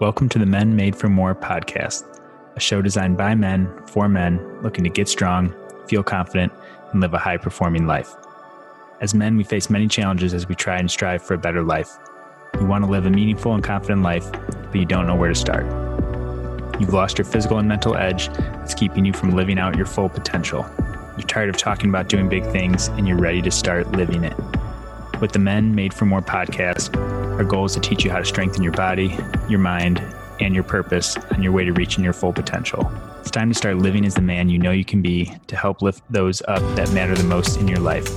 Welcome to the Men Made for More podcast, a show designed by men for men looking to get strong, feel confident, and live a high performing life. As men, we face many challenges as we try and strive for a better life. You want to live a meaningful and confident life, but you don't know where to start. You've lost your physical and mental edge that's keeping you from living out your full potential. You're tired of talking about doing big things and you're ready to start living it. With the Men Made for More podcast, our goal is to teach you how to strengthen your body, your mind, and your purpose on your way to reaching your full potential. It's time to start living as the man you know you can be to help lift those up that matter the most in your life.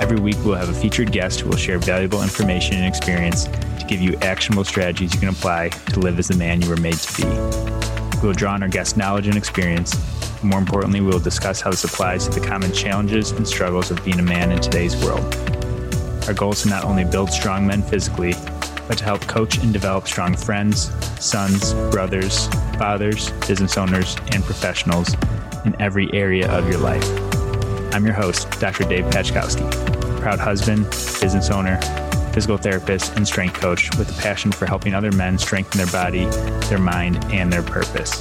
Every week, we'll have a featured guest who will share valuable information and experience to give you actionable strategies you can apply to live as the man you were made to be. We will draw on our guest knowledge and experience. More importantly, we will discuss how this applies to the common challenges and struggles of being a man in today's world. Our goal is to not only build strong men physically, but to help coach and develop strong friends, sons, brothers, fathers, business owners, and professionals in every area of your life. I'm your host, Dr. Dave Pachkowski, proud husband, business owner, physical therapist, and strength coach with a passion for helping other men strengthen their body, their mind, and their purpose.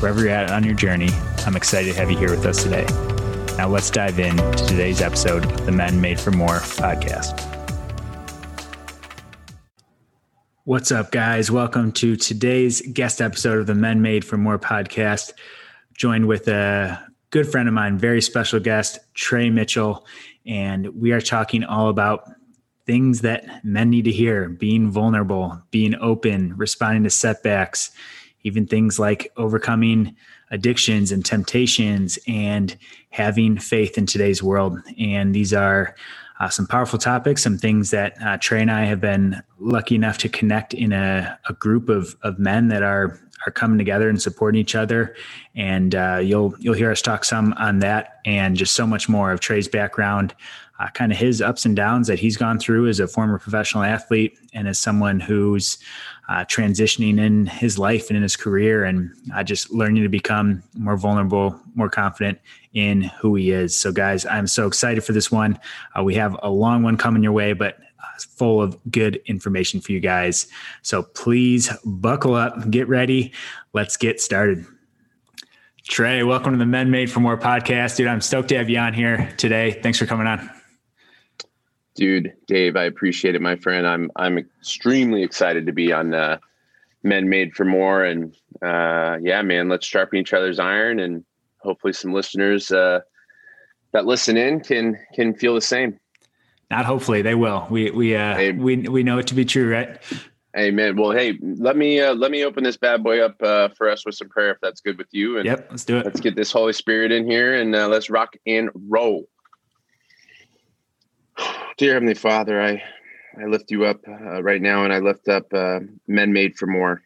Wherever you're at on your journey, I'm excited to have you here with us today. Now let's dive in to today's episode of the Men Made for More podcast. What's up, guys? Welcome to today's guest episode of the Men Made for More podcast. Joined with a good friend of mine, very special guest, Trey Mitchell. And we are talking all about things that men need to hear being vulnerable, being open, responding to setbacks, even things like overcoming addictions and temptations and having faith in today's world. And these are uh, some powerful topics, some things that uh, Trey and I have been lucky enough to connect in a, a group of, of men that are are coming together and supporting each other. And uh, you'll you'll hear us talk some on that and just so much more of Trey's background, uh, kind of his ups and downs that he's gone through as a former professional athlete and as someone who's uh, transitioning in his life and in his career and uh, just learning to become more vulnerable, more confident in who he is. So, guys, I'm so excited for this one. Uh, we have a long one coming your way, but uh, full of good information for you guys. So, please buckle up, get ready. Let's get started. Trey, welcome to the Men Made for More podcast. Dude, I'm stoked to have you on here today. Thanks for coming on. Dude, Dave, I appreciate it, my friend. I'm I'm extremely excited to be on uh, Men Made for More, and uh, yeah, man, let's sharpen each other's iron, and hopefully, some listeners uh, that listen in can can feel the same. Not hopefully, they will. We we uh, hey, we we know it to be true, right? Amen. Well, hey, let me uh, let me open this bad boy up uh, for us with some prayer, if that's good with you. And yep, let's do it. Let's get this Holy Spirit in here, and uh, let's rock and roll. Dear Heavenly Father, I, I lift you up uh, right now and I lift up uh, men made for more.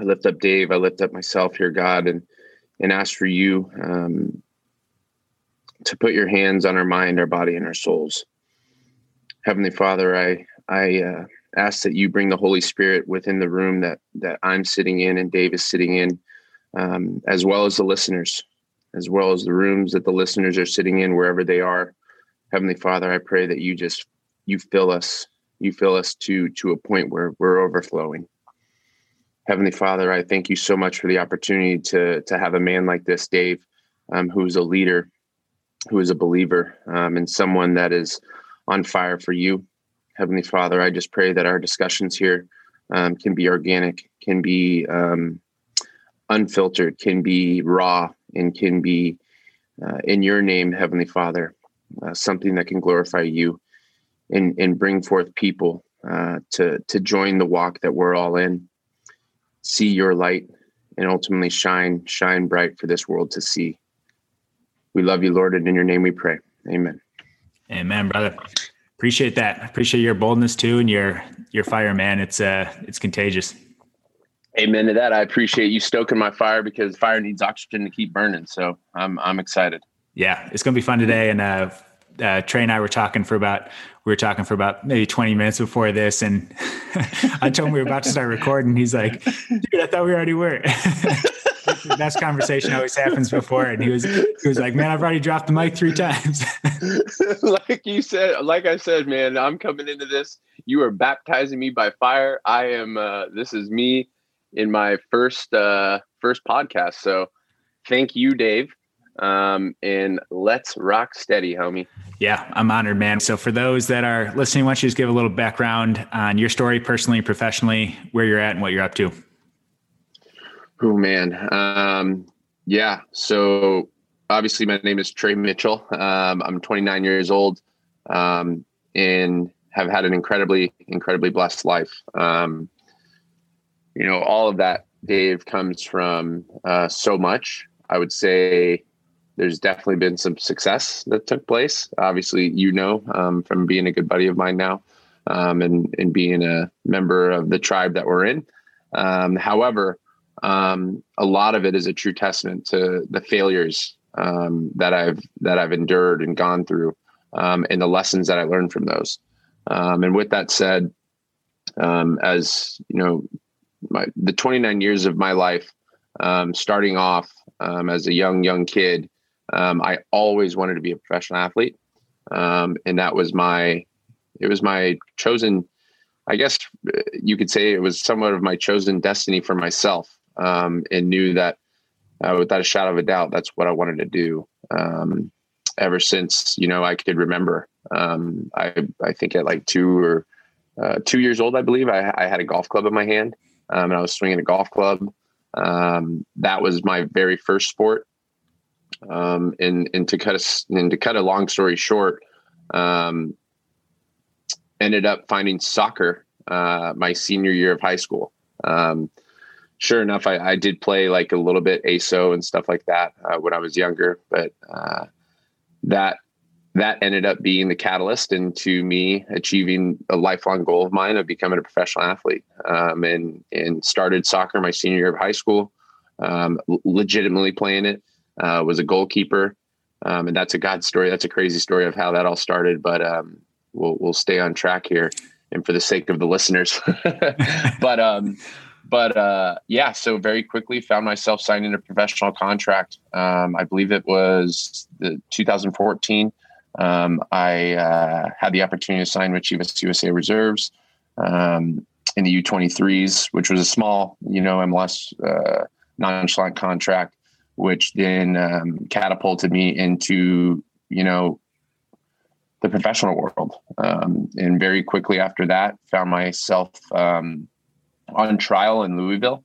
I lift up Dave. I lift up myself here, God, and, and ask for you um, to put your hands on our mind, our body, and our souls. Heavenly Father, I, I uh, ask that you bring the Holy Spirit within the room that, that I'm sitting in and Dave is sitting in, um, as well as the listeners, as well as the rooms that the listeners are sitting in, wherever they are. Heavenly Father, I pray that you just you fill us, you fill us to to a point where we're overflowing. Heavenly Father, I thank you so much for the opportunity to to have a man like this, Dave, um, who is a leader, who is a believer, um, and someone that is on fire for you. Heavenly Father, I just pray that our discussions here um, can be organic, can be um, unfiltered, can be raw, and can be uh, in your name, Heavenly Father uh, something that can glorify you and and bring forth people uh, to to join the walk that we're all in. See your light and ultimately shine shine bright for this world to see. We love you lord and in your name we pray. Amen. Amen brother. Appreciate that. Appreciate your boldness too and your your fire man. It's uh it's contagious. Amen to that. I appreciate you stoking my fire because fire needs oxygen to keep burning. So i'm i'm excited yeah, it's going to be fun today. And uh, uh, Trey and I were talking for about we were talking for about maybe 20 minutes before this, and I told him we were about to start recording. He's like, "Dude, I thought we already were." That's the best conversation always happens before, and he was he was like, "Man, I've already dropped the mic three times." like you said, like I said, man, I'm coming into this. You are baptizing me by fire. I am. Uh, this is me in my first uh, first podcast. So thank you, Dave. Um, and let's rock steady, homie. Yeah, I'm honored, man. So for those that are listening, why don't you just give a little background on your story personally, professionally, where you're at and what you're up to? Oh man. Um, yeah. So obviously my name is Trey Mitchell. Um, I'm 29 years old. Um, and have had an incredibly, incredibly blessed life. Um, you know, all of that, Dave, comes from uh, so much. I would say there's definitely been some success that took place. Obviously, you know, um, from being a good buddy of mine now um, and, and being a member of the tribe that we're in. Um, however, um, a lot of it is a true testament to the failures um, that I've that I've endured and gone through, um, and the lessons that I learned from those. And with that said, as you know, my the 29 years of my life, starting off as a young young kid, I always wanted to be a professional athlete, and that was my it was my chosen. I guess you could say it was somewhat of my chosen destiny for myself, and knew that uh, without a shadow of a doubt, that's what I wanted to do. Um, ever since you know I could remember. Um, I I think at like two or uh, two years old, I believe I, I, had a golf club in my hand, um, and I was swinging a golf club. Um, that was my very first sport. Um, and and to cut a and to cut a long story short, um, ended up finding soccer uh, my senior year of high school. Um, sure enough, I, I, did play like a little bit ASO and stuff like that uh, when I was younger, but uh, that that ended up being the catalyst into me achieving a lifelong goal of mine of becoming a professional athlete. Um, and and started soccer my senior year of high school, um, legitimately playing it. Uh, was a goalkeeper, um, and that's a God story. That's a crazy story of how that all started. But um, we'll we'll stay on track here, and for the sake of the listeners. but um, but uh, yeah, so very quickly found myself signing a professional contract. Um, I believe it was the 2014. Um, I uh, had the opportunity to sign with Chivas USA Reserves um, in the U23s, which was a small, you know, MLS uh, nonchalant contract, which then um, catapulted me into, you know, the professional world. Um, and very quickly after that, found myself um, on trial in Louisville.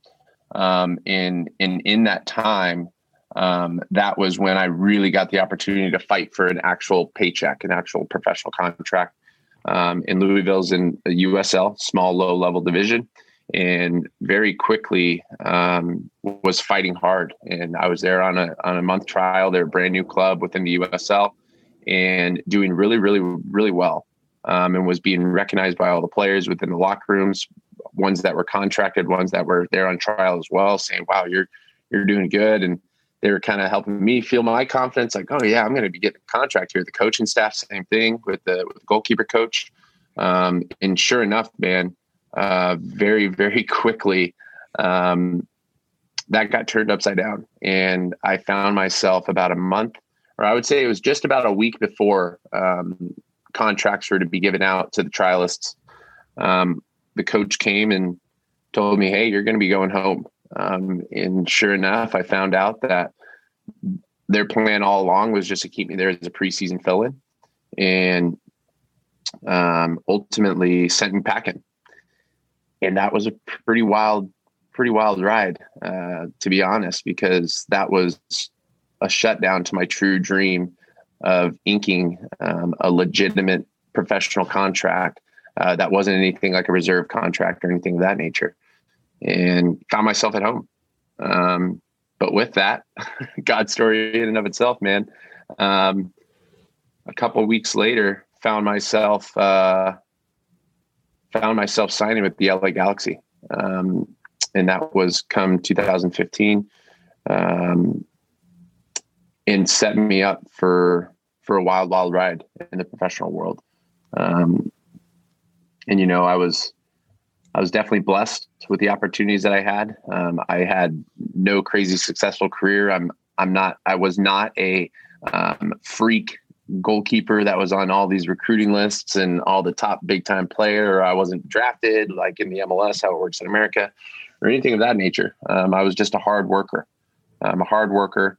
Um, and, and in that time, um, that was when I really got the opportunity to fight for an actual paycheck, an actual professional contract. Um, in Louisville's in USL, small low level division, and very quickly um, was fighting hard. And I was there on a on a month trial. They're a brand new club within the USL, and doing really, really, really well. Um, and was being recognized by all the players within the locker rooms, ones that were contracted, ones that were there on trial as well, saying, "Wow, you're you're doing good." And they were kind of helping me feel my confidence, like, "Oh yeah, I'm going to be getting a contract here." The coaching staff, same thing with the, with the goalkeeper coach. Um, and sure enough, man, uh, very very quickly, um, that got turned upside down, and I found myself about a month, or I would say it was just about a week before um, contracts were to be given out to the trialists. Um, the coach came and told me, "Hey, you're going to be going home." Um, and sure enough, I found out that their plan all along was just to keep me there as a preseason fill-in, and um, ultimately sent me packing. And that was a pretty wild, pretty wild ride, uh, to be honest, because that was a shutdown to my true dream of inking um, a legitimate professional contract uh, that wasn't anything like a reserve contract or anything of that nature, and found myself at home. Um, but with that, God story in and of itself, man. Um, a couple weeks later, found myself uh, found myself signing with the LA Galaxy, um, and that was come 2015, um, and set me up for for a wild, wild ride in the professional world. Um, and you know, I was I was definitely blessed with the opportunities that I had. Um, I had no crazy successful career. I'm I'm not I was not a um, freak goalkeeper that was on all these recruiting lists and all the top big time player. I wasn't drafted like in the MLS how it works in America, or anything of that nature. Um, I was just a hard worker. I'm a hard worker,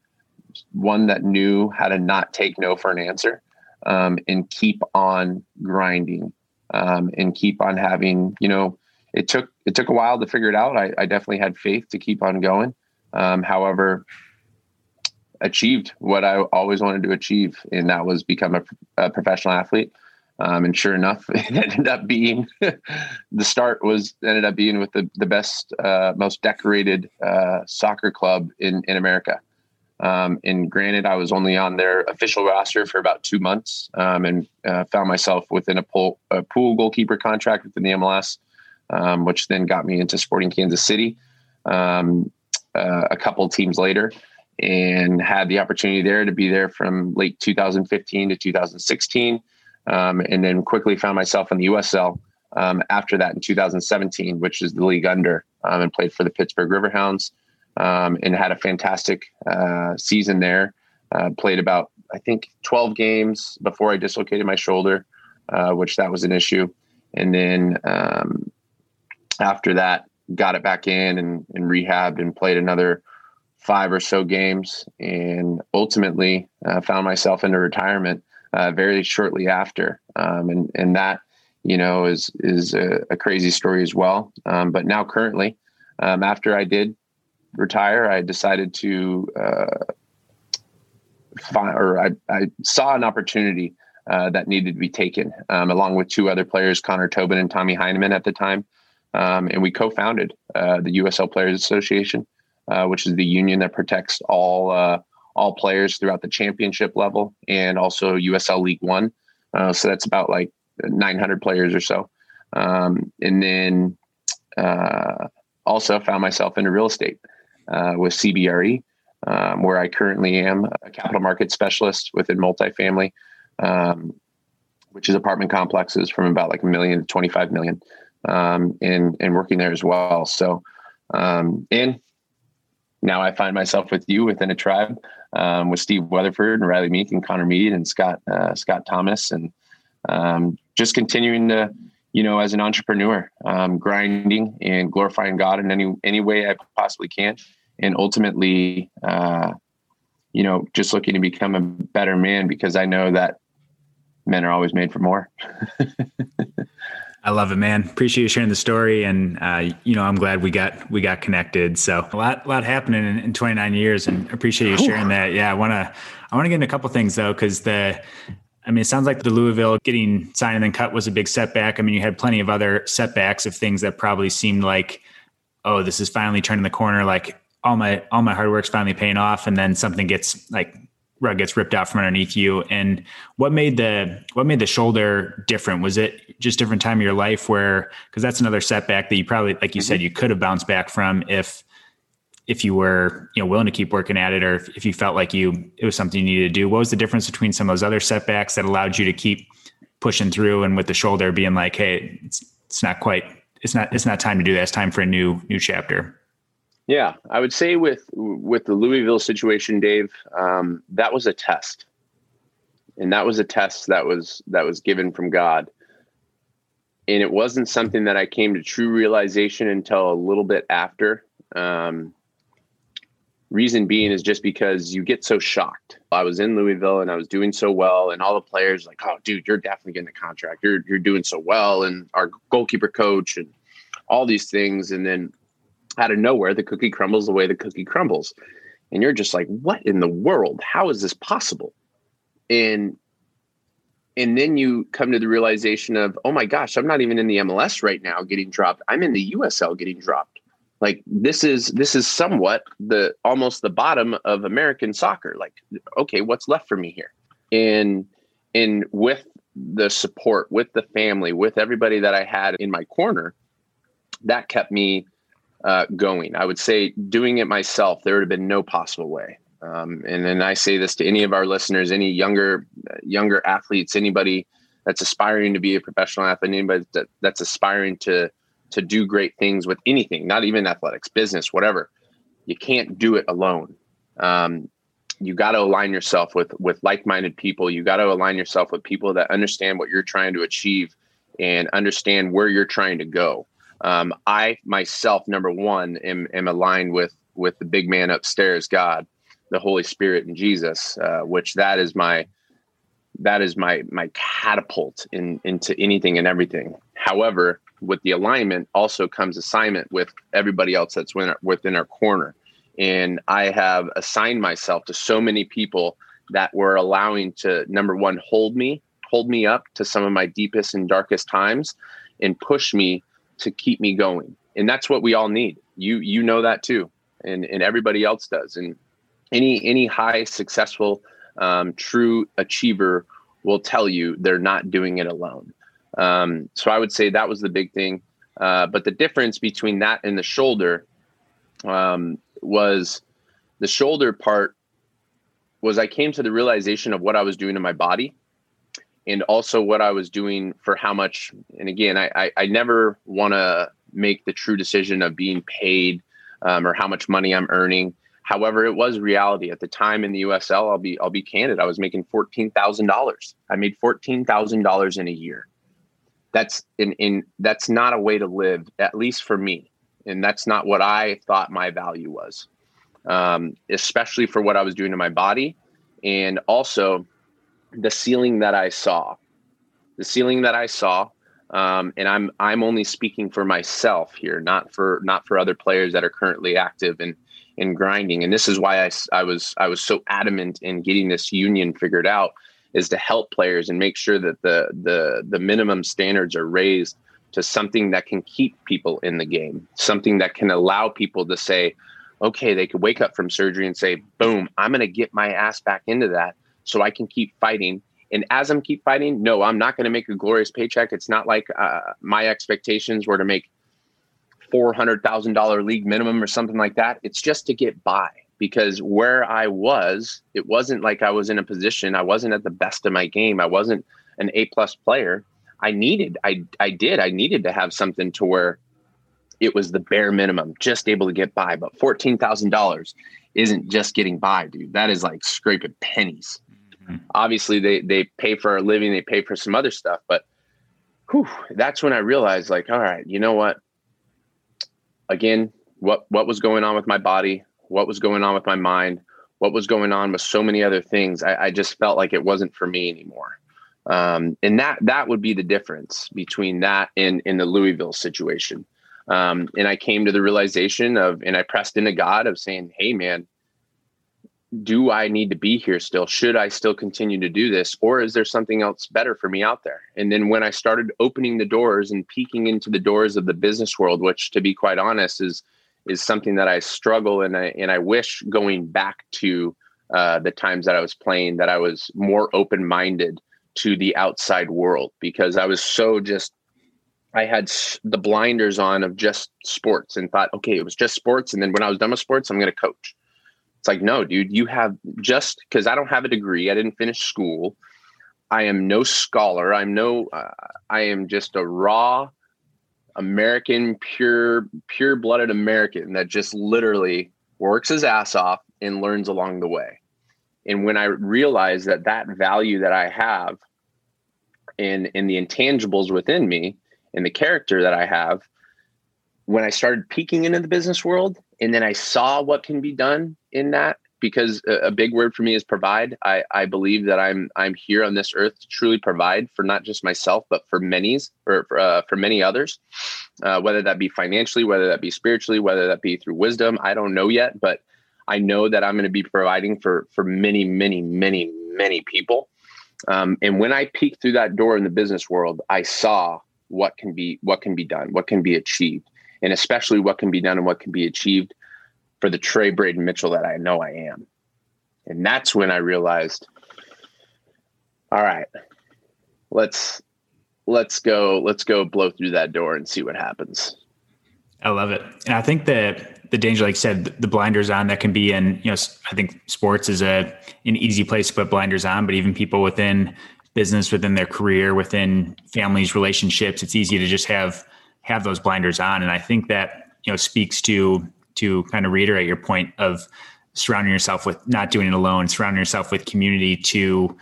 one that knew how to not take no for an answer um, and keep on grinding um, and keep on having, you know, it took it took a while to figure it out. I, I definitely had faith to keep on going. Um, however, achieved what I always wanted to achieve, and that was become a, a professional athlete. Um, and sure enough, it ended up being the start was ended up being with the the best, uh, most decorated uh, soccer club in in America. Um, and granted, I was only on their official roster for about two months, um, and uh, found myself within a pool, a pool goalkeeper contract within the MLS, um, which then got me into Sporting Kansas City. Um, uh, a couple teams later, and had the opportunity there to be there from late 2015 to 2016 um, and then quickly found myself in the USL um, after that in 2017, which is the league under, um, and played for the Pittsburgh Riverhounds um, and had a fantastic uh, season there. Uh, played about, I think, 12 games before I dislocated my shoulder, uh, which that was an issue. And then um, after that, got it back in and, and rehabbed and played another five or so games and ultimately uh, found myself into retirement uh, very shortly after. Um, and, and that, you know, is, is a, a crazy story as well. Um, but now currently, um, after I did retire, I decided to, uh, find, or I, I saw an opportunity uh, that needed to be taken um, along with two other players, Connor Tobin and Tommy Heinemann at the time. Um, and we co-founded uh, the USL Players Association, uh, which is the union that protects all uh, all players throughout the championship level and also USL League One. Uh, so that's about like 900 players or so. Um, and then uh, also found myself into real estate uh, with CBRE, um, where I currently am a capital market specialist within multifamily, um, which is apartment complexes from about like a million to 25 million, um, and and working there as well. So, um, and now I find myself with you within a tribe um, with Steve Weatherford and Riley Meek and Connor Mead and Scott uh, Scott Thomas and um, just continuing to you know as an entrepreneur um, grinding and glorifying God in any any way I possibly can and ultimately uh, you know just looking to become a better man because I know that men are always made for more. I love it, man. Appreciate you sharing the story, and uh, you know, I'm glad we got we got connected. So a lot, a lot happening in, in 29 years, and appreciate you sharing that. Yeah, I want to, I want to get into a couple things though, because the, I mean, it sounds like the Louisville getting signed and then cut was a big setback. I mean, you had plenty of other setbacks of things that probably seemed like, oh, this is finally turning the corner. Like all my all my hard work's finally paying off, and then something gets like rug gets ripped out from underneath you. And what made the what made the shoulder different? Was it just different time of your life where because that's another setback that you probably like you mm-hmm. said you could have bounced back from if if you were you know willing to keep working at it or if, if you felt like you it was something you needed to do. What was the difference between some of those other setbacks that allowed you to keep pushing through and with the shoulder being like hey it's it's not quite it's not it's not time to do that. It's time for a new new chapter yeah, I would say with with the Louisville situation, Dave, um, that was a test, and that was a test that was that was given from God, and it wasn't something that I came to true realization until a little bit after. Um, reason being is just because you get so shocked. I was in Louisville and I was doing so well, and all the players like, "Oh, dude, you're definitely getting a contract. You're you're doing so well," and our goalkeeper coach and all these things, and then out of nowhere, the cookie crumbles the way the cookie crumbles. And you're just like, what in the world? How is this possible? And and then you come to the realization of, oh my gosh, I'm not even in the MLS right now getting dropped. I'm in the USL getting dropped. Like this is this is somewhat the almost the bottom of American soccer. Like, okay, what's left for me here? And and with the support, with the family, with everybody that I had in my corner, that kept me uh, going. I would say doing it myself, there would have been no possible way. Um, and then I say this to any of our listeners, any younger younger athletes, anybody that's aspiring to be a professional athlete, anybody that, that's aspiring to to do great things with anything, not even athletics, business, whatever. You can't do it alone. Um, you got to align yourself with with like-minded people. You got to align yourself with people that understand what you're trying to achieve and understand where you're trying to go. Um, I myself, number one, am, am aligned with with the big man upstairs, God, the Holy Spirit, and Jesus, uh, which that is my that is my my catapult in into anything and everything. However, with the alignment also comes assignment with everybody else that's within our, within our corner. And I have assigned myself to so many people that were allowing to number one hold me, hold me up to some of my deepest and darkest times, and push me to keep me going. And that's what we all need. You you know that too, and and everybody else does. And any any high successful um, true achiever will tell you they're not doing it alone. Um, so I would say that was the big thing. Uh, but the difference between that and the shoulder um, was the shoulder part was I came to the realization of what I was doing to my body and also what I was doing for how much. And again, I, I, I never want to make the true decision of being paid um, or how much money I'm earning. However, it was reality at the time in the USL. I'll be I'll be candid. I was making fourteen thousand dollars. I made fourteen thousand dollars in a year. That's in in that's not a way to live, at least for me. And that's not what I thought my value was, um, especially for what I was doing to my body, and also the ceiling that I saw. The ceiling that I saw um, and I'm I'm only speaking for myself here, not for not for other players that are currently active and in grinding. And this is why I, I was I was so adamant in getting this union figured out is to help players and make sure that the the the minimum standards are raised to something that can keep people in the game, something that can allow people to say, okay, they could wake up from surgery and say, boom, I'm going to get my ass back into that so I can keep fighting. And as I'm keep fighting, no, I'm not going to make a glorious paycheck. It's not like uh, my expectations were to make $400,000 league minimum or something like that. It's just to get by because where I was, it wasn't like I was in a position, I wasn't at the best of my game. I wasn't an A plus player. I needed, I, I did, I needed to have something to where it was the bare minimum, just able to get by. But $14,000 isn't just getting by, dude. That is like scraping pennies. Mm-hmm. Obviously, they, they pay for a living, they pay for some other stuff, but whew, that's when I realized, like, all right, you know what? again, what what was going on with my body, what was going on with my mind, what was going on with so many other things. I, I just felt like it wasn't for me anymore. Um, and that that would be the difference between that and in the Louisville situation. Um, and I came to the realization of, and I pressed into God of saying, "Hey, man, do I need to be here still? Should I still continue to do this? Or is there something else better for me out there? And then when I started opening the doors and peeking into the doors of the business world, which to be quite honest is is something that I struggle and I and I wish going back to uh, the times that I was playing that I was more open minded to the outside world because I was so just I had the blinders on of just sports and thought, okay, it was just sports. And then when I was done with sports, I'm going to coach. It's like, no, dude, you have just because I don't have a degree, I didn't finish school. I am no scholar. I'm no, uh, I am just a raw American, pure, pure blooded American that just literally works his ass off and learns along the way. And when I realized that that value that I have in, in the intangibles within me and the character that I have, when I started peeking into the business world and then I saw what can be done in that because a, big word for me is provide. I, I believe that I'm I'm here on this earth to truly provide for not just myself but for many's or for, uh, for many others, uh, whether that be financially, whether that be spiritually, whether that be through wisdom. I don't know yet, but I know that I'm going to be providing for for many, many, many, many people. Um, and when I peeked through that door in the business world, I saw what can be what can be done, what can be achieved and especially what can be done and what can be achieved for the Trey Braden Mitchell that I know I am. And that's when I realized, all right, let's let's go let's go blow through that door and see what happens. I love it. And I think that the danger, like I said, the blinders on that can be in, you know, I think sports is a an easy place to put blinders on, but even people within business, within their career, within families, relationships, it's easy to just have have those blinders on. And I think that, you know, speaks to, to kind of reiterate your point of surrounding yourself with not doing it alone, surrounding yourself with community to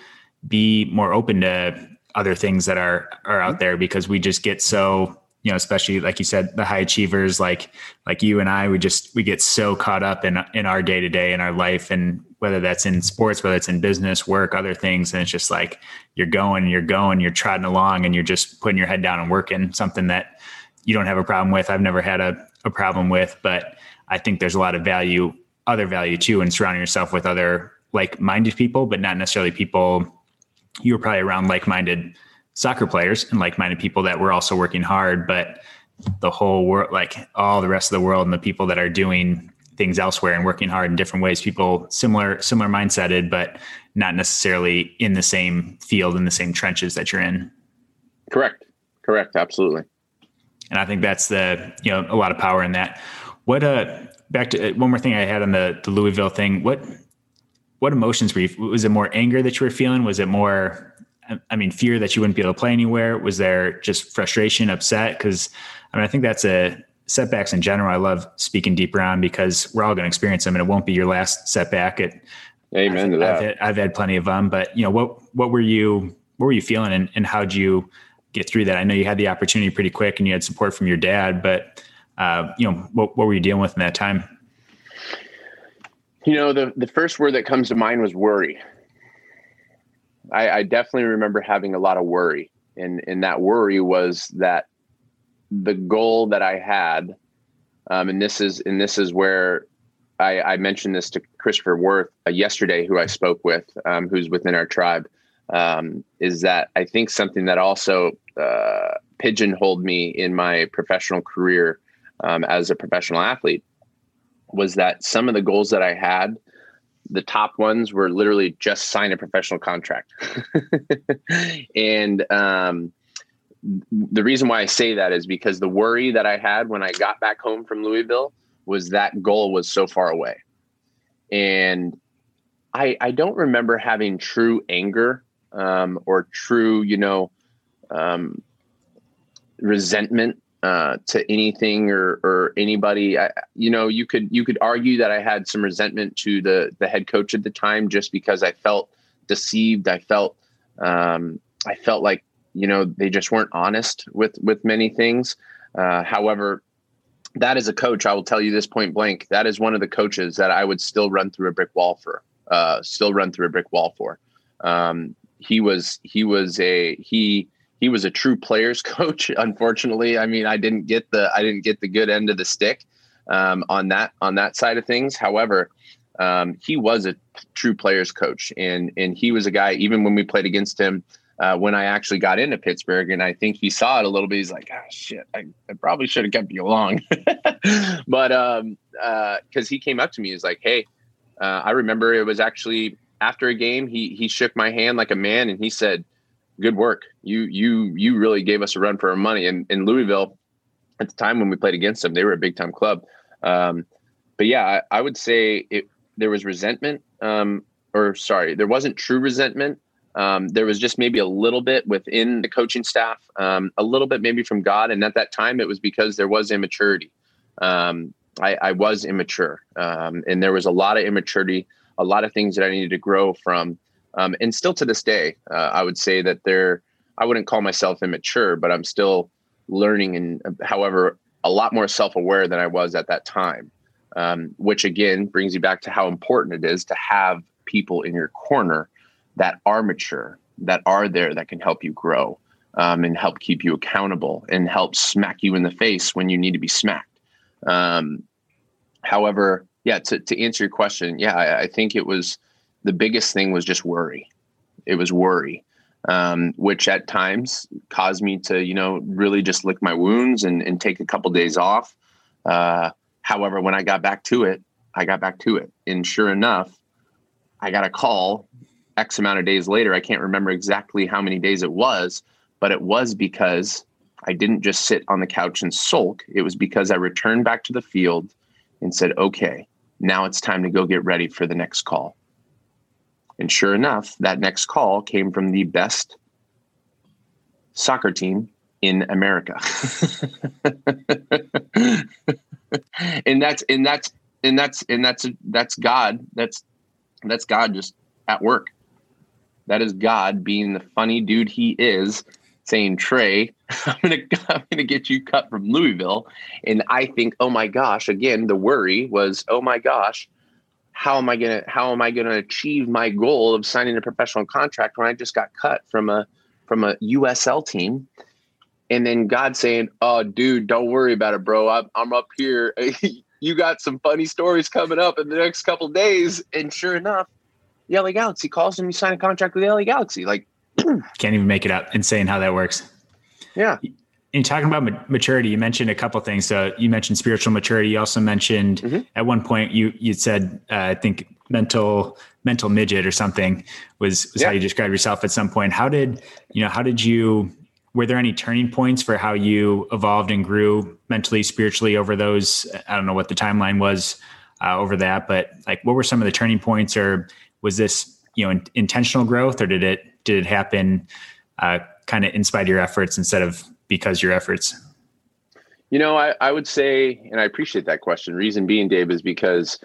be more open to other things that are, are out mm-hmm. there because we just get so you know, especially like you said, the high achievers like like you and I, we just we get so caught up in in our day to day in our life, and whether that's in sports, whether it's in business, work, other things, and it's just like you're going, you're going, you're trotting along, and you're just putting your head down and working. Something that you don't have a problem with. I've never had a, a problem with, but I think there's a lot of value, other value too, in surrounding yourself with other like minded people, but not necessarily people you were probably around like minded soccer players and like-minded people that were also working hard but the whole world like all the rest of the world and the people that are doing things elsewhere and working hard in different ways people similar similar mindseted but not necessarily in the same field in the same trenches that you're in. Correct. Correct. Absolutely. And i think that's the you know a lot of power in that what uh back to uh, one more thing i had on the the louisville thing what what emotions were you was it more anger that you were feeling was it more I mean, fear that you wouldn't be able to play anywhere? Was there just frustration, upset? Because I mean, I think that's a setbacks in general. I love speaking deeper on because we're all going to experience them, and it won't be your last setback. It, Amen I've, to that. I've had, I've had, plenty of them, but you know, what what were you what were you feeling, and, and how'd you get through that? I know you had the opportunity pretty quick, and you had support from your dad, but uh, you know, what what were you dealing with in that time? You know, the the first word that comes to mind was worry. I, I definitely remember having a lot of worry, and and that worry was that the goal that I had, um, and this is and this is where I, I mentioned this to Christopher Worth uh, yesterday, who I spoke with, um, who's within our tribe, um, is that I think something that also uh, pigeonholed me in my professional career um, as a professional athlete was that some of the goals that I had the top ones were literally just sign a professional contract. and um, the reason why I say that is because the worry that I had when I got back home from Louisville was that goal was so far away. And I, I don't remember having true anger um, or true, you know, um, resentment uh, to anything or or anybody. I, you know, you could you could argue that I had some resentment to the the head coach at the time just because I felt deceived. I felt um, I felt like you know they just weren't honest with with many things. Uh, however, that as a coach, I will tell you this point blank. That is one of the coaches that I would still run through a brick wall for. Uh, still run through a brick wall for. Um, he was he was a he he was a true players coach. Unfortunately, I mean, I didn't get the I didn't get the good end of the stick um, on that on that side of things. However, um, he was a true players coach, and and he was a guy. Even when we played against him, uh, when I actually got into Pittsburgh, and I think he saw it a little bit. He's like, "Ah, oh, shit, I, I probably should have kept you along." but um, because uh, he came up to me, he's like, "Hey, uh, I remember it was actually after a game. He he shook my hand like a man, and he said." Good work. You you you really gave us a run for our money. And in Louisville, at the time when we played against them, they were a big time club. Um, but yeah, I, I, would say it, there was resentment, um, or sorry, there wasn't true resentment. Um, there was just maybe a little bit within the coaching staff, um, a little bit maybe from God. And at that time, it was because there was immaturity. Um, I, I, was immature, um, and there was a lot of immaturity, a lot of things that I needed to grow from. Um, and still to this day, uh, I would say that they're, I wouldn't call myself immature, but I'm still learning and, however, a lot more self aware than I was at that time. Um, which again brings you back to how important it is to have people in your corner that are mature, that are there, that can help you grow um, and help keep you accountable and help smack you in the face when you need to be smacked. Um, however, yeah, to, to answer your question, yeah, I, I think it was the biggest thing was just worry. It was worry, um, which at times caused me to, you know, really just lick my wounds and, and take a couple days off. Uh, however, when I got back to it, I got back to it. And sure enough, I got a call X amount of days later. I can't remember exactly how many days it was, but it was because I didn't just sit on the couch and sulk. It was because I returned back to the field and said, okay, now it's time to go get ready for the next call. And sure enough, that next call came from the best soccer team in America. and that's and that's and that's and that's that's God. That's that's God just at work. That is God being the funny dude he is saying, Trey, I'm gonna I'm gonna get you cut from Louisville. And I think, oh my gosh, again, the worry was, oh my gosh, how am I gonna how am I gonna achieve my goal of signing a professional contract when I just got cut from a from a USL team? And then God saying, "Oh, dude, don't worry about it, bro. I'm, I'm up here. you got some funny stories coming up in the next couple days." And sure enough, the LA Galaxy calls him. You sign a contract with the LA Galaxy. Like, can't even make it up. Insane how that works. Yeah. In talking about maturity, you mentioned a couple things. So you mentioned spiritual maturity. You also mentioned mm-hmm. at one point you you said uh, I think mental mental midget or something was was yeah. how you described yourself at some point. How did you know? How did you? Were there any turning points for how you evolved and grew mentally, spiritually over those? I don't know what the timeline was uh, over that, but like, what were some of the turning points, or was this you know in, intentional growth, or did it did it happen uh, kind of in spite of your efforts instead of because your efforts? You know, I, I would say, and I appreciate that question. Reason being, Dave, is because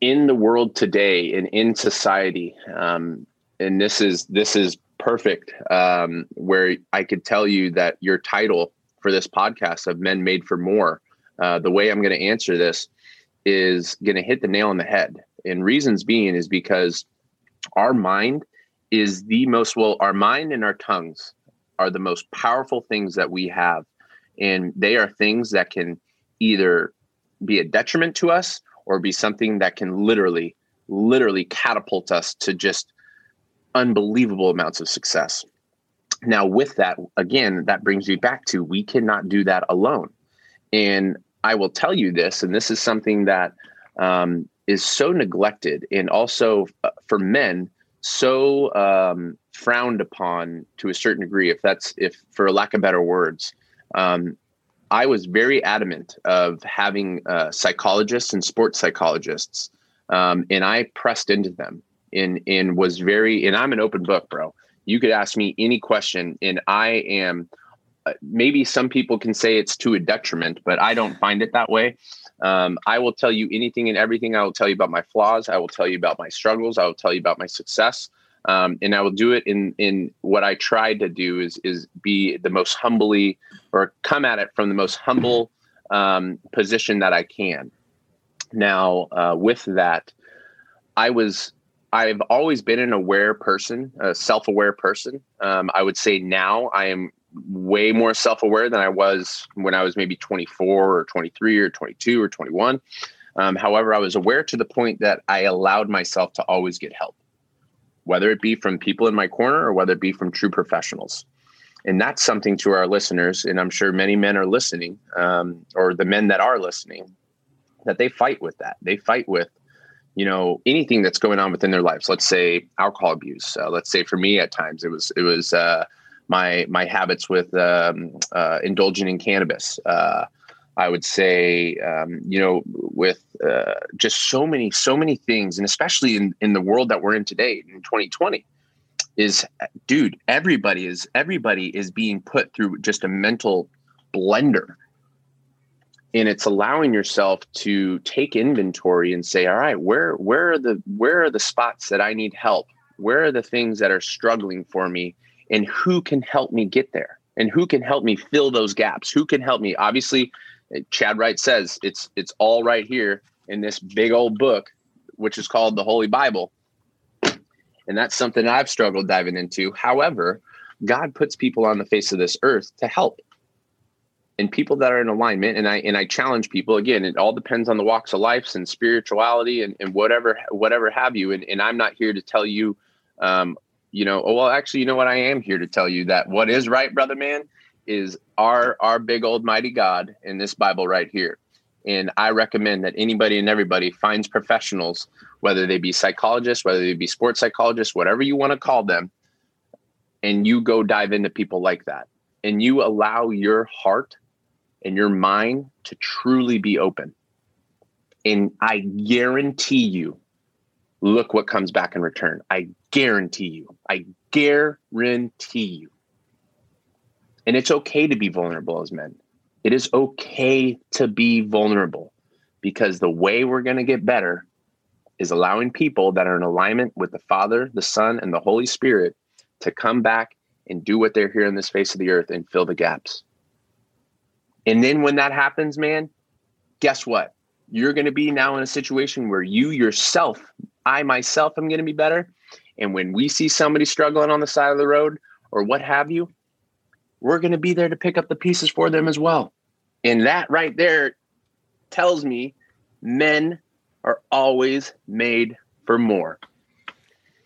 in the world today and in society, um, and this is this is perfect, um, where I could tell you that your title for this podcast of Men Made for More, uh, the way I'm going to answer this is going to hit the nail on the head. And reasons being is because our mind is the most well our mind and our tongues are the most powerful things that we have. And they are things that can either be a detriment to us or be something that can literally literally catapult us to just unbelievable amounts of success. Now with that again that brings me back to we cannot do that alone. And i will tell you this and this is something that um, is so neglected and also uh, for men so um, frowned upon to a certain degree, if that's if for lack of better words. Um, I was very adamant of having uh, psychologists and sports psychologists, um, and I pressed into them and and was very and I'm an open book, bro. You could ask me any question, and I am. Uh, maybe some people can say it's to a detriment, but I don't find it that way. Um, I will tell you anything and everything. I will tell you about my flaws. I will tell you about my struggles. I will tell you about my success. Um, and I will do it in in what I tried to do is is be the most humbly or come at it from the most humble um, position that I can. Now, uh, with that, I was I've always been an aware person, a self aware person. Um, I would say now I am way more self-aware than I was when I was maybe 24 or 23 or 22 or 21. Um, however, I was aware to the point that I allowed myself to always get help, whether it be from people in my corner or whether it be from true professionals. And that's something to our listeners, and I'm sure many men are listening, um, or the men that are listening, that they fight with that. They fight with, you know, anything that's going on within their lives. Let's say alcohol abuse. Uh, let's say for me, at times it was it was uh, my my habits with um, uh, indulging in cannabis. Uh, I would say, um, you know, with uh, just so many, so many things, and especially in, in the world that we're in today in 2020, is dude, everybody is everybody is being put through just a mental blender, and it's allowing yourself to take inventory and say, all right, where where are the where are the spots that I need help? Where are the things that are struggling for me? and who can help me get there and who can help me fill those gaps who can help me obviously chad wright says it's it's all right here in this big old book which is called the holy bible. And that's something i've struggled diving into. However god puts people on the face of this earth to help. And people that are in alignment and i and i challenge people again it all depends on the walks of life and spirituality and, and whatever whatever have you. And, and i'm not here to tell you um, you know, oh, well, actually, you know what? I am here to tell you that what is right, brother man, is our our big old mighty God in this Bible right here. And I recommend that anybody and everybody finds professionals, whether they be psychologists, whether they be sports psychologists, whatever you want to call them, and you go dive into people like that. And you allow your heart and your mind to truly be open. And I guarantee you, look what comes back in return. I guarantee you. I guarantee you. And it's okay to be vulnerable as men. It is okay to be vulnerable because the way we're going to get better is allowing people that are in alignment with the Father, the Son, and the Holy Spirit to come back and do what they're here in this face of the earth and fill the gaps. And then when that happens, man, guess what? You're going to be now in a situation where you yourself, I myself, am going to be better. And when we see somebody struggling on the side of the road or what have you, we're going to be there to pick up the pieces for them as well. And that right there tells me men are always made for more.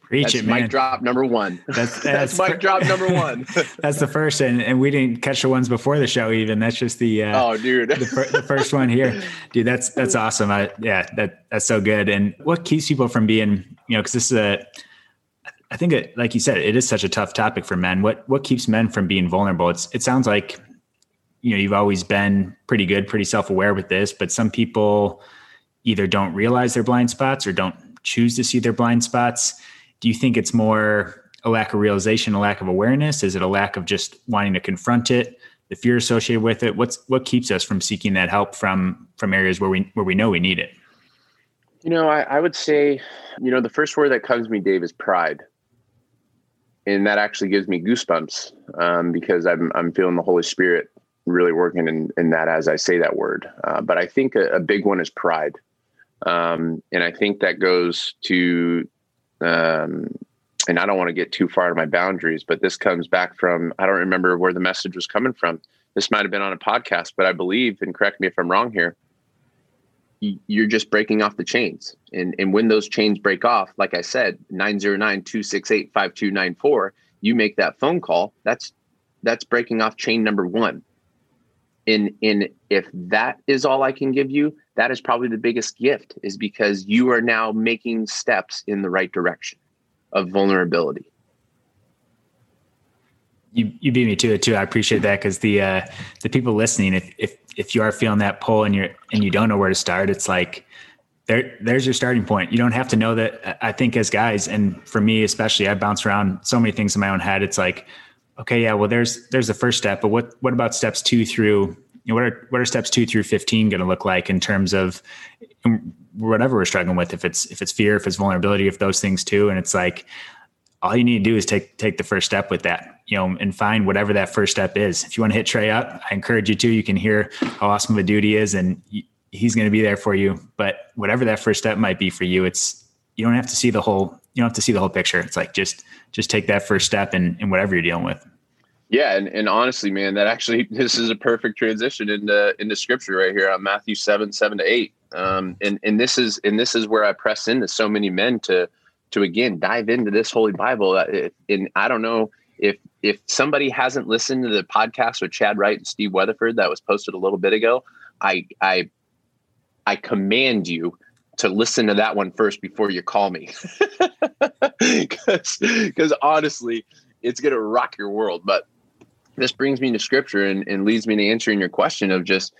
Preach that's it, man. Mic drop number one. That's that's, that's mic drop number one. that's the first, and and we didn't catch the ones before the show. Even that's just the uh, oh, dude, the, fir- the, first one here, dude. That's that's awesome. I, yeah, that that's so good. And what keeps people from being, you know, because this is a, I think it, like you said, it is such a tough topic for men. What what keeps men from being vulnerable? It's it sounds like, you know, you've always been pretty good, pretty self aware with this, but some people either don't realize their blind spots or don't choose to see their blind spots do you think it's more a lack of realization, a lack of awareness? Is it a lack of just wanting to confront it, the fear associated with it? What's what keeps us from seeking that help from from areas where we where we know we need it? You know, I, I would say, you know, the first word that comes to me, Dave, is pride, and that actually gives me goosebumps um, because I'm I'm feeling the Holy Spirit really working in, in that as I say that word. Uh, but I think a, a, big one is pride. Um, and I think that goes to um, and I don't want to get too far to my boundaries, but this comes back from I don't remember where the message was coming from. This might have been on a podcast, but I believe, and correct me if I'm wrong here, you're just breaking off the chains. And and when those chains break off, like I said, 909-268-5294, you make that phone call, that's that's breaking off chain number 1. In in if that is all I can give you, that is probably the biggest gift is because you are now making steps in the right direction of vulnerability you you beat me to it too. I appreciate that because the uh the people listening if if if you are feeling that pull and you're and you don't know where to start it's like there there's your starting point. You don't have to know that i think as guys and for me especially i bounce around so many things in my own head. It's like okay yeah well there's there's the first step but what what about steps two through you know, what are what are steps two through fifteen going to look like in terms of whatever we're struggling with? If it's if it's fear, if it's vulnerability, if those things too, and it's like all you need to do is take take the first step with that, you know, and find whatever that first step is. If you want to hit Trey up, I encourage you to. You can hear how awesome a he is, and he's going to be there for you. But whatever that first step might be for you, it's you don't have to see the whole you don't have to see the whole picture. It's like just just take that first step and in whatever you're dealing with. Yeah, and, and honestly, man, that actually this is a perfect transition into into scripture right here on Matthew seven seven to eight. Um, and and this is and this is where I press into so many men to to again dive into this Holy Bible. And I don't know if if somebody hasn't listened to the podcast with Chad Wright and Steve Weatherford that was posted a little bit ago, I I I command you to listen to that one first before you call me. Because honestly it's going to rock your world. But this brings me to scripture and, and leads me to answering your question of just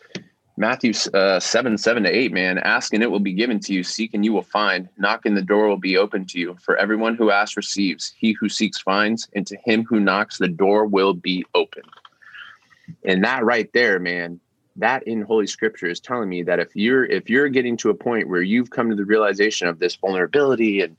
Matthew uh, 7, 7 to 8, man. Ask and it will be given to you. Seek and you will find. Knock and the door will be open to you. For everyone who asks receives. He who seeks finds. And to him who knocks, the door will be open. And that right there, man, that in Holy Scripture is telling me that if you're if you're getting to a point where you've come to the realization of this vulnerability and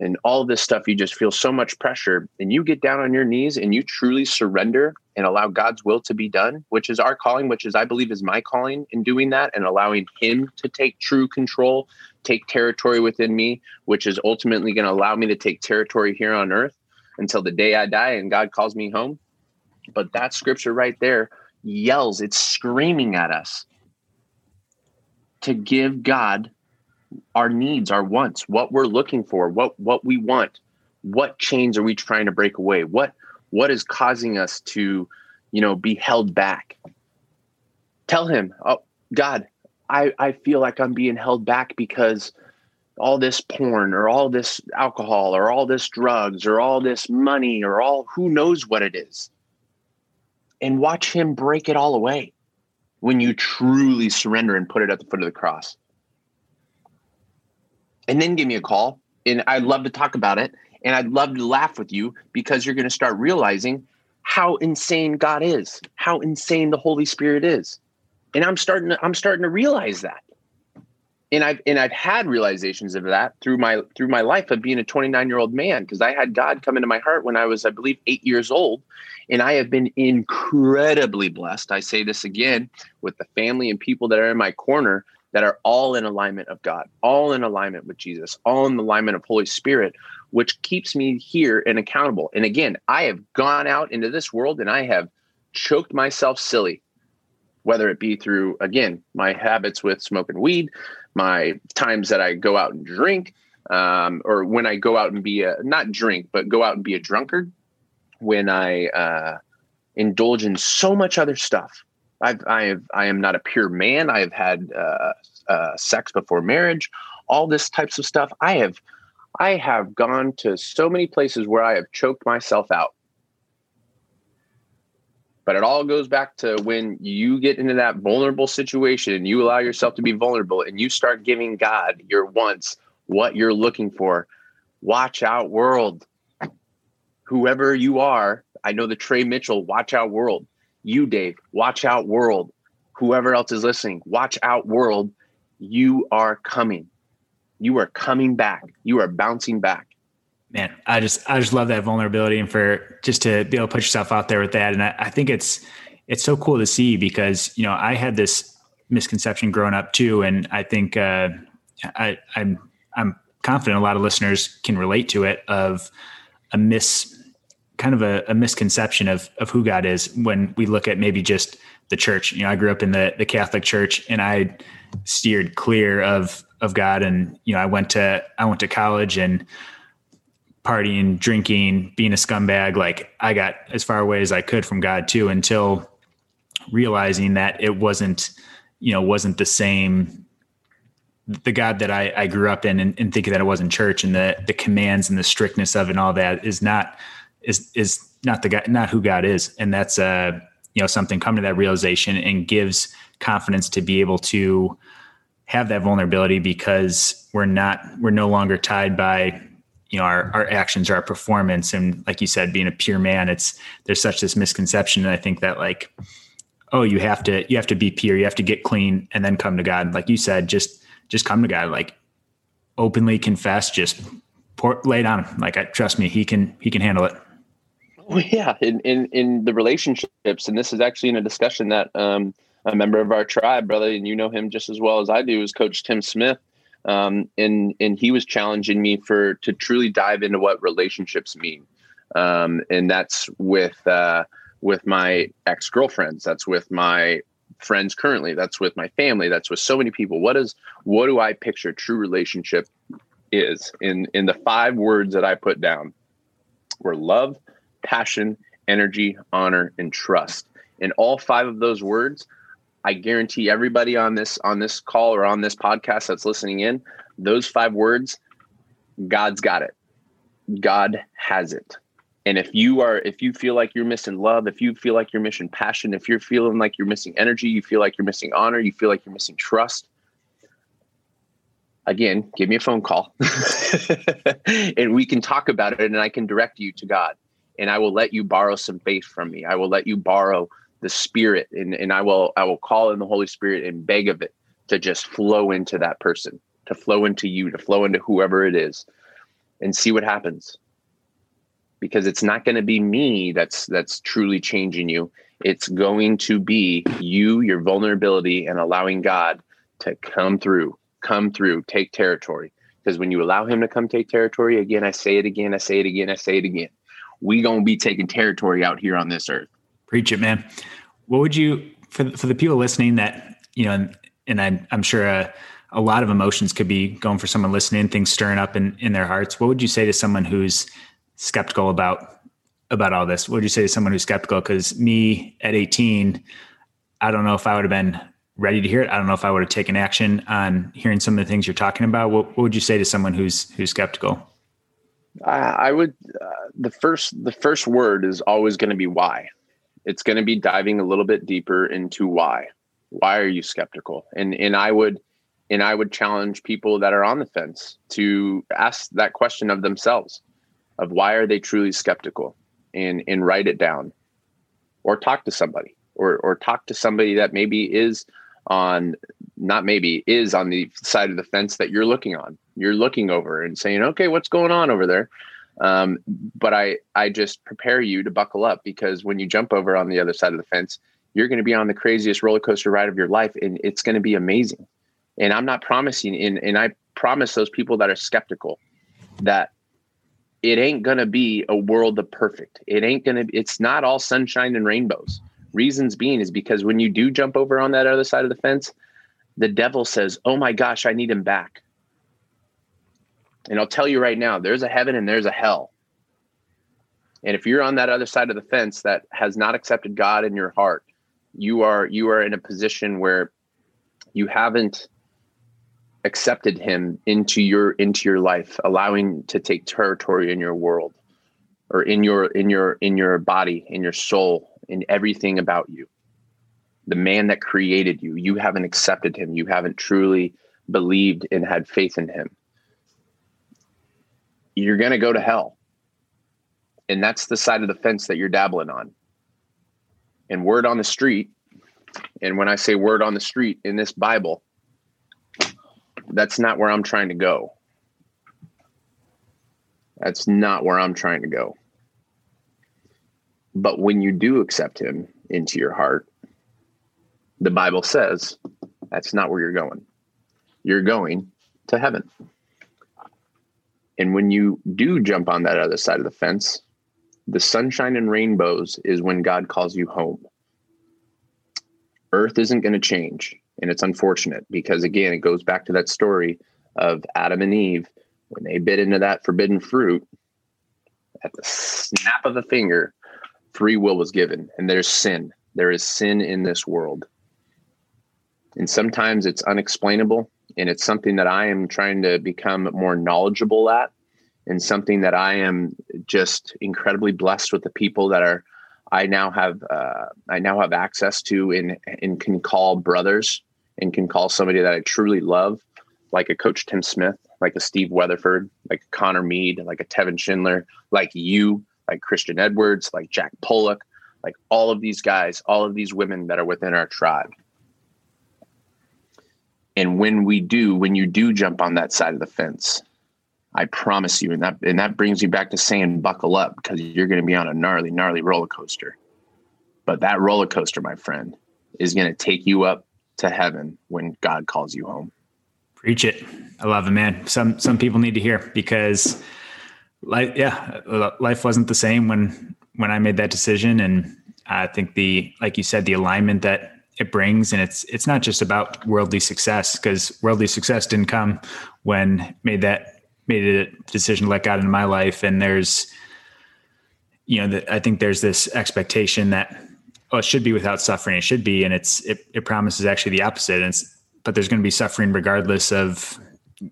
and all this stuff, you just feel so much pressure. And you get down on your knees and you truly surrender and allow God's will to be done, which is our calling, which is, I believe, is my calling in doing that and allowing Him to take true control, take territory within me, which is ultimately going to allow me to take territory here on earth until the day I die and God calls me home. But that scripture right there yells, it's screaming at us to give God our needs, our wants, what we're looking for, what what we want, what chains are we trying to break away? What what is causing us to, you know, be held back? Tell him, oh God, I, I feel like I'm being held back because all this porn or all this alcohol or all this drugs or all this money or all who knows what it is. And watch him break it all away when you truly surrender and put it at the foot of the cross and then give me a call. And I'd love to talk about it. And I'd love to laugh with you because you're going to start realizing how insane God is, how insane the Holy Spirit is. And I'm starting to, I'm starting to realize that. and I've and I've had realizations of that through my through my life of being a 29 year old man because I had God come into my heart when I was I believe eight years old, and I have been incredibly blessed. I say this again with the family and people that are in my corner that are all in alignment of God, all in alignment with Jesus, all in alignment of Holy Spirit, which keeps me here and accountable. And again, I have gone out into this world and I have choked myself silly whether it be through again my habits with smoking weed my times that I go out and drink, um, or when I go out and be a not drink, but go out and be a drunkard, when I uh, indulge in so much other stuff. I've, I have, I am not a pure man. I have had uh, uh, sex before marriage, all this types of stuff. I have, I have gone to so many places where I have choked myself out but it all goes back to when you get into that vulnerable situation and you allow yourself to be vulnerable and you start giving God your wants, what you're looking for. Watch out, world. Whoever you are, I know the Trey Mitchell, watch out, world. You, Dave, watch out, world. Whoever else is listening, watch out, world. You are coming. You are coming back. You are bouncing back man, I just I just love that vulnerability and for just to be able to put yourself out there with that. And I, I think it's it's so cool to see because you know I had this misconception growing up too, and I think uh, I I'm I'm confident a lot of listeners can relate to it of a mis kind of a, a misconception of of who God is when we look at maybe just the church. You know, I grew up in the the Catholic Church, and I steered clear of of God, and you know, I went to I went to college and partying, drinking, being a scumbag. Like I got as far away as I could from God too until realizing that it wasn't, you know, wasn't the same the God that I, I grew up in and, and thinking that it wasn't church and the the commands and the strictness of it and all that is not is is not the guy, not who God is. And that's uh you know something come to that realization and gives confidence to be able to have that vulnerability because we're not we're no longer tied by you know our our actions or our performance. And like you said being a pure man it's there's such this misconception and i think that like oh you have to you have to be pure you have to get clean and then come to god. Like you said just just come to god like openly confess just pour, lay it on him. Like I, trust me he can he can handle it well, yeah in, in in the relationships and this is actually in a discussion that um a member of our tribe brother and you know him just as well as i do is coach tim smith um, and and he was challenging me for to truly dive into what relationships mean, um, and that's with uh, with my ex girlfriends. That's with my friends currently. That's with my family. That's with so many people. What is what do I picture true relationship is in in the five words that I put down were love, passion, energy, honor, and trust. In all five of those words, I guarantee everybody on this on this call or on this podcast that's listening in, those five words, God's got it. God has it. And if you are if you feel like you're missing love, if you feel like you're missing passion, if you're feeling like you're missing energy, you feel like you're missing honor, you feel like you're missing trust, again, give me a phone call. and we can talk about it and I can direct you to God. And I will let you borrow some faith from me. I will let you borrow the spirit and, and i will i will call in the holy spirit and beg of it to just flow into that person to flow into you to flow into whoever it is and see what happens. Because it's not going to be me that's that's truly changing you. It's going to be you your vulnerability and allowing god to come through come through take territory. Because when you allow him to come take territory again i say it again i say it again i say it again we gonna be taking territory out here on this earth Preach it, man. What would you for for the people listening that you know, and, and I, I'm sure a, a lot of emotions could be going for someone listening, things stirring up in in their hearts. What would you say to someone who's skeptical about about all this? What would you say to someone who's skeptical? Because me at 18, I don't know if I would have been ready to hear it. I don't know if I would have taken action on hearing some of the things you're talking about. What, what would you say to someone who's who's skeptical? I, I would. Uh, the first the first word is always going to be why it's going to be diving a little bit deeper into why why are you skeptical and and i would and i would challenge people that are on the fence to ask that question of themselves of why are they truly skeptical and and write it down or talk to somebody or or talk to somebody that maybe is on not maybe is on the side of the fence that you're looking on. You're looking over and saying, "Okay, what's going on over there?" Um, but I I just prepare you to buckle up because when you jump over on the other side of the fence, you're going to be on the craziest roller coaster ride of your life, and it's going to be amazing. And I'm not promising, and, and I promise those people that are skeptical that it ain't going to be a world of perfect. It ain't going to. It's not all sunshine and rainbows. Reasons being is because when you do jump over on that other side of the fence, the devil says, "Oh my gosh, I need him back." And I'll tell you right now, there's a heaven and there's a hell. And if you're on that other side of the fence that has not accepted God in your heart, you are you are in a position where you haven't accepted him into your into your life, allowing to take territory in your world or in your in your in your body, in your soul, in everything about you. The man that created you, you haven't accepted him. You haven't truly believed and had faith in him you're going to go to hell. And that's the side of the fence that you're dabbling on. And word on the street, and when I say word on the street in this Bible, that's not where I'm trying to go. That's not where I'm trying to go. But when you do accept him into your heart, the Bible says that's not where you're going. You're going to heaven. And when you do jump on that other side of the fence, the sunshine and rainbows is when God calls you home. Earth isn't going to change. And it's unfortunate because, again, it goes back to that story of Adam and Eve when they bit into that forbidden fruit. At the snap of a finger, free will was given, and there's sin. There is sin in this world. And sometimes it's unexplainable, and it's something that I am trying to become more knowledgeable at and something that I am just incredibly blessed with the people that are I now have uh, I now have access to and and can call brothers and can call somebody that I truly love like a coach Tim Smith like a Steve Weatherford like a Connor Mead like a Tevin Schindler like you like Christian Edwards like Jack Pollock like all of these guys all of these women that are within our tribe and when we do, when you do jump on that side of the fence, I promise you, and that and that brings you back to saying buckle up because you're going to be on a gnarly, gnarly roller coaster. But that roller coaster, my friend, is going to take you up to heaven when God calls you home. Preach it. I love it, man. Some some people need to hear because life yeah, life wasn't the same when when I made that decision and I think the like you said the alignment that it brings and it's it's not just about worldly success because worldly success didn't come when made that made a decision to let God into my life. And there's you know the, I think there's this expectation that oh it should be without suffering. It should be and it's it, it promises actually the opposite. And but there's going to be suffering regardless of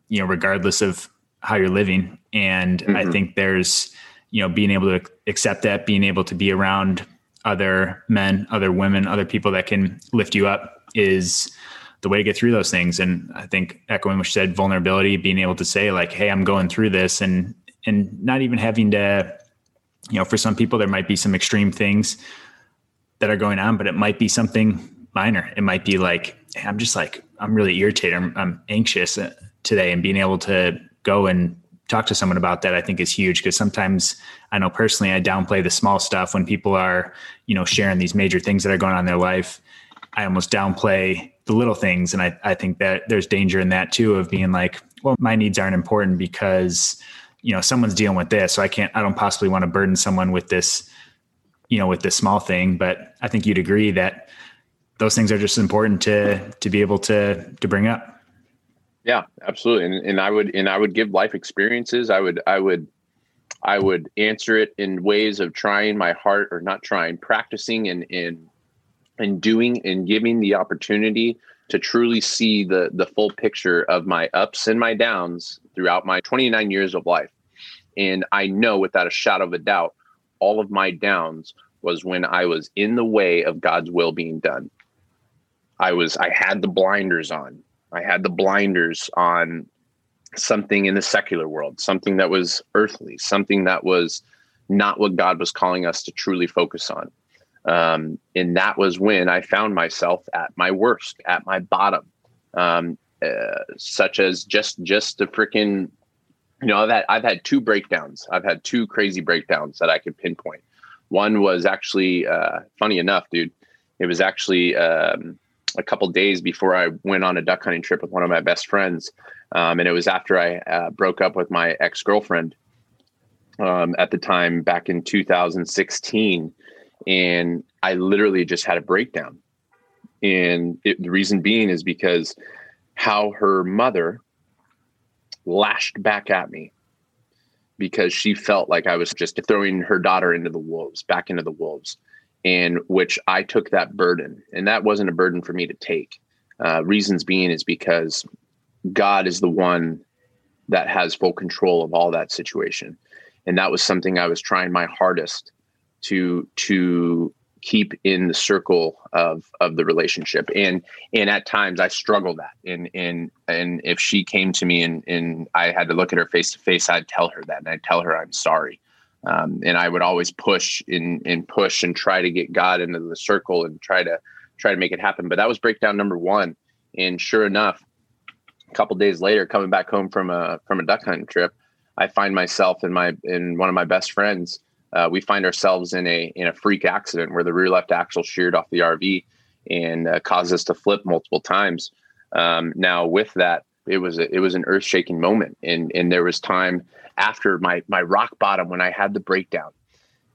you know regardless of how you're living. And mm-hmm. I think there's you know being able to accept that being able to be around other men, other women, other people that can lift you up is the way to get through those things. And I think echoing what you said, vulnerability, being able to say like, Hey, I'm going through this and, and not even having to, you know, for some people, there might be some extreme things that are going on, but it might be something minor. It might be like, hey, I'm just like, I'm really irritated. I'm, I'm anxious uh, today and being able to go and talk to someone about that i think is huge because sometimes i know personally i downplay the small stuff when people are you know sharing these major things that are going on in their life. I almost downplay the little things and i, I think that there's danger in that too of being like well my needs aren't important because you know someone's dealing with this so i can't i don't possibly want to burden someone with this you know with this small thing. But i think you'd agree that those things are just important to to be able to to bring up yeah, absolutely. And and I would and I would give life experiences. I would I would I would answer it in ways of trying my heart or not trying, practicing and and and doing and giving the opportunity to truly see the the full picture of my ups and my downs throughout my 29 years of life. And I know without a shadow of a doubt, all of my downs was when I was in the way of God's will being done. I was I had the blinders on. I had the blinders on something in the secular world, something that was earthly, something that was not what God was calling us to truly focus on. Um, and that was when I found myself at my worst, at my bottom, um, uh, such as just just the freaking you know I've I've had two breakdowns. I've had two crazy breakdowns that I could pinpoint. One was actually uh, funny enough, dude. It was actually um, a couple days before I went on a duck hunting trip with one of my best friends, um, and it was after I uh, broke up with my ex girlfriend um, at the time back in 2016, and I literally just had a breakdown. And it, the reason being is because how her mother lashed back at me because she felt like I was just throwing her daughter into the wolves, back into the wolves, and which I took that burden. And that wasn't a burden for me to take. Uh, reasons being is because God is the one that has full control of all that situation. And that was something I was trying my hardest to to keep in the circle of of the relationship and and at times i struggle that and and and if she came to me and and i had to look at her face to face i'd tell her that and i'd tell her i'm sorry um, and i would always push and and push and try to get god into the circle and try to try to make it happen. But that was breakdown number one. And sure enough a couple days later coming back home from a from a duck hunting trip i find myself in my in one of my best friends uh, we find ourselves in a in a freak accident where the rear left axle sheared off the RV and uh, caused us to flip multiple times. Um, now, with that, it was a, it was an earth shaking moment, and and there was time after my my rock bottom when I had the breakdown,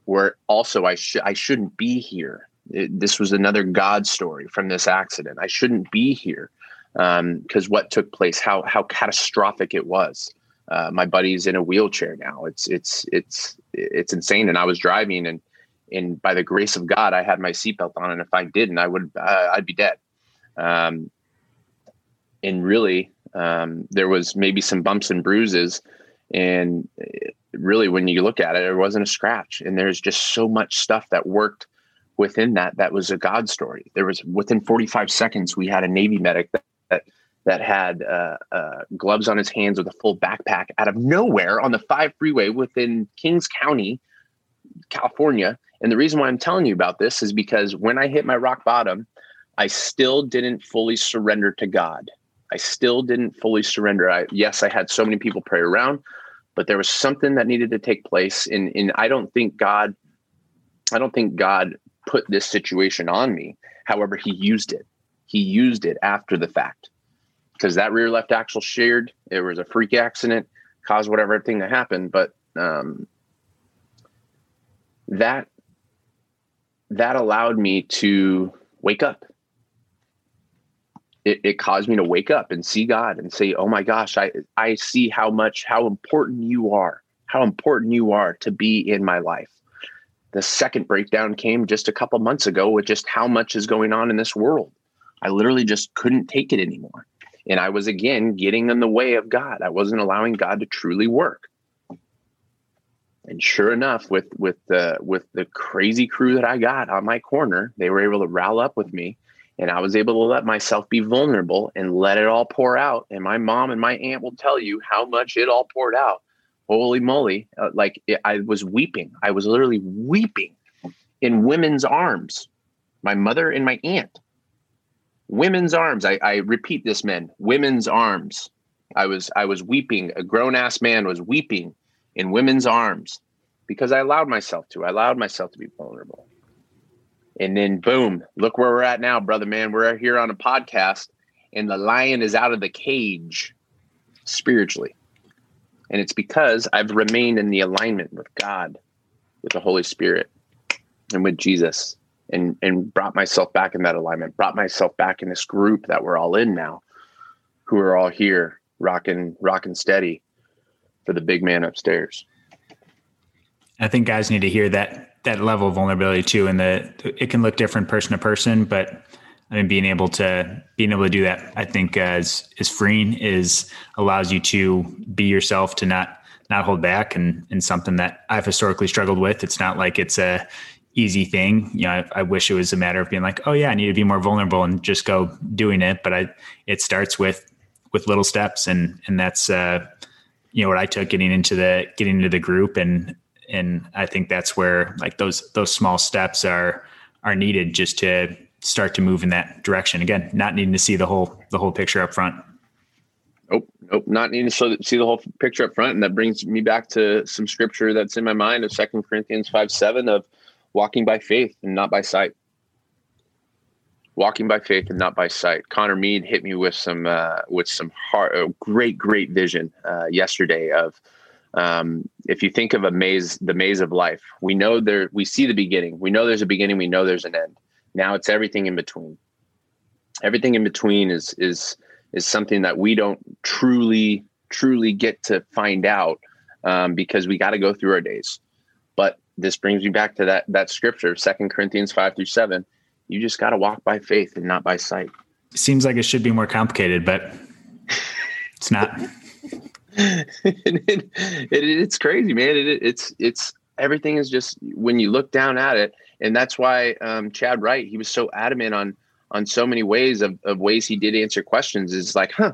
where also I should I shouldn't be here. It, this was another God story from this accident. I shouldn't be here because um, what took place, how how catastrophic it was uh, my buddy's in a wheelchair now. It's it's it's it's insane. And I was driving, and and by the grace of God, I had my seatbelt on. And if I didn't, I would uh, I'd be dead. Um, and really, um, there was maybe some bumps and bruises, and really, when you look at it, it wasn't a scratch. And there's just so much stuff that worked within that. That was a God story. There was within 45 seconds, we had a Navy medic that, that that had uh, uh, gloves on his hands with a full backpack out of nowhere on the five freeway within Kings County, California. And the reason why I'm telling you about this is because when I hit my rock bottom, I still didn't fully surrender to God. I still didn't fully surrender. I, yes, I had so many people pray around, but there was something that needed to take place. And, and I don't think God, I don't think God put this situation on me. However, he used it. He used it after the fact because that rear left axle sheared. It was a freak accident, caused whatever thing to happen. But um, that that allowed me to wake up. It, it caused me to wake up and see God and say, "Oh my gosh, I I see how much how important you are, how important you are to be in my life." The second breakdown came just a couple months ago with just how much is going on in this world. I literally just couldn't take it anymore. And I was again getting in the way of God. I wasn't allowing God to truly work. And sure enough, with with the with the crazy crew that I got on my corner, they were able to rile up with me, and I was able to let myself be vulnerable and let it all pour out. And my mom and my aunt will tell you how much it all poured out. Holy moly! Uh, like it, I was weeping. I was literally weeping in women's arms. My mother and my aunt women's arms. I, I repeat this, men. Women's arms. I was I was weeping. A grown ass man was weeping in women's arms because I allowed myself to. I allowed myself to be vulnerable. And then boom, look where we're at now, brother man. We're here on a podcast, and the lion is out of the cage spiritually. And it's because I've remained in the alignment with God, with the Holy Spirit, and with Jesus and and brought myself back in that alignment, brought myself back in this group that we're all in now, who are all here rocking rocking steady for the big man upstairs. I think guys need to hear that that level of vulnerability too, and the it can look different person to person, but I mean being able to being able to do that, I think is is freeing, is allows you to be yourself, to not not hold back, and and something that I've historically struggled with. It's not like it's a easy thing. You know, I, I, wish it was a matter of being like, oh yeah, I need to be more vulnerable and just go doing it. But I, it starts with with little steps, and and that's uh, you know what I took getting into the getting into the group, and and I think that's where like those those small steps are are needed just to start to move in that direction. Again, not needing to see the whole the whole picture up front. Nope, nope, not needing to see the whole picture up front. And that brings me back to some scripture that's in my mind of Second Corinthians 5 7 of walking by faith and not by sight. Walking by faith and not by sight. Connor Mead hit me with some uh, with some heart, a great, great vision uh, yesterday of um, if you think of a maze, the maze of life, we know there, we see the beginning. We know there's a beginning. We know there's an end. Now it's everything in between. Everything in between is is is something that we don't truly truly get to find out um, because we got to go through our days. But this brings me back to that that scripture, Second Corinthians five through seven. You just got to walk by faith and not by sight. Seems like it should be more complicated, but it's not. it, it, it, it's crazy, man. it's it's everything is just when you look down at it, and that's why um, Chad Wright he was so adamant on on so many ways of, of ways he did answer questions. Is like, huh,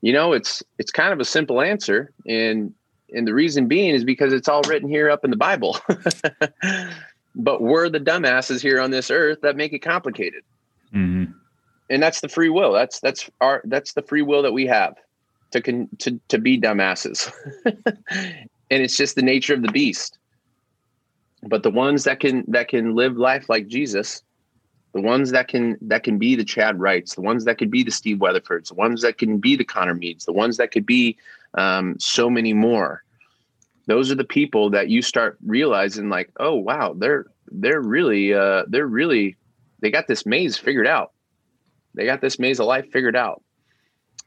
you know, it's it's kind of a simple answer, and and the reason being is because it's all written here up in the Bible. but we're the dumbasses here on this earth that make it complicated. Mm-hmm. And that's the free will. That's that's our that's the free will that we have to con, to to be dumbasses. and it's just the nature of the beast. But the ones that can that can live life like Jesus, the ones that can that can be the Chad Wrights, the ones that could be the Steve Weatherfords, the ones that can be the Connor Meads, the ones that could be um, so many more. Those are the people that you start realizing, like, oh wow, they're they're really uh, they're really they got this maze figured out. They got this maze of life figured out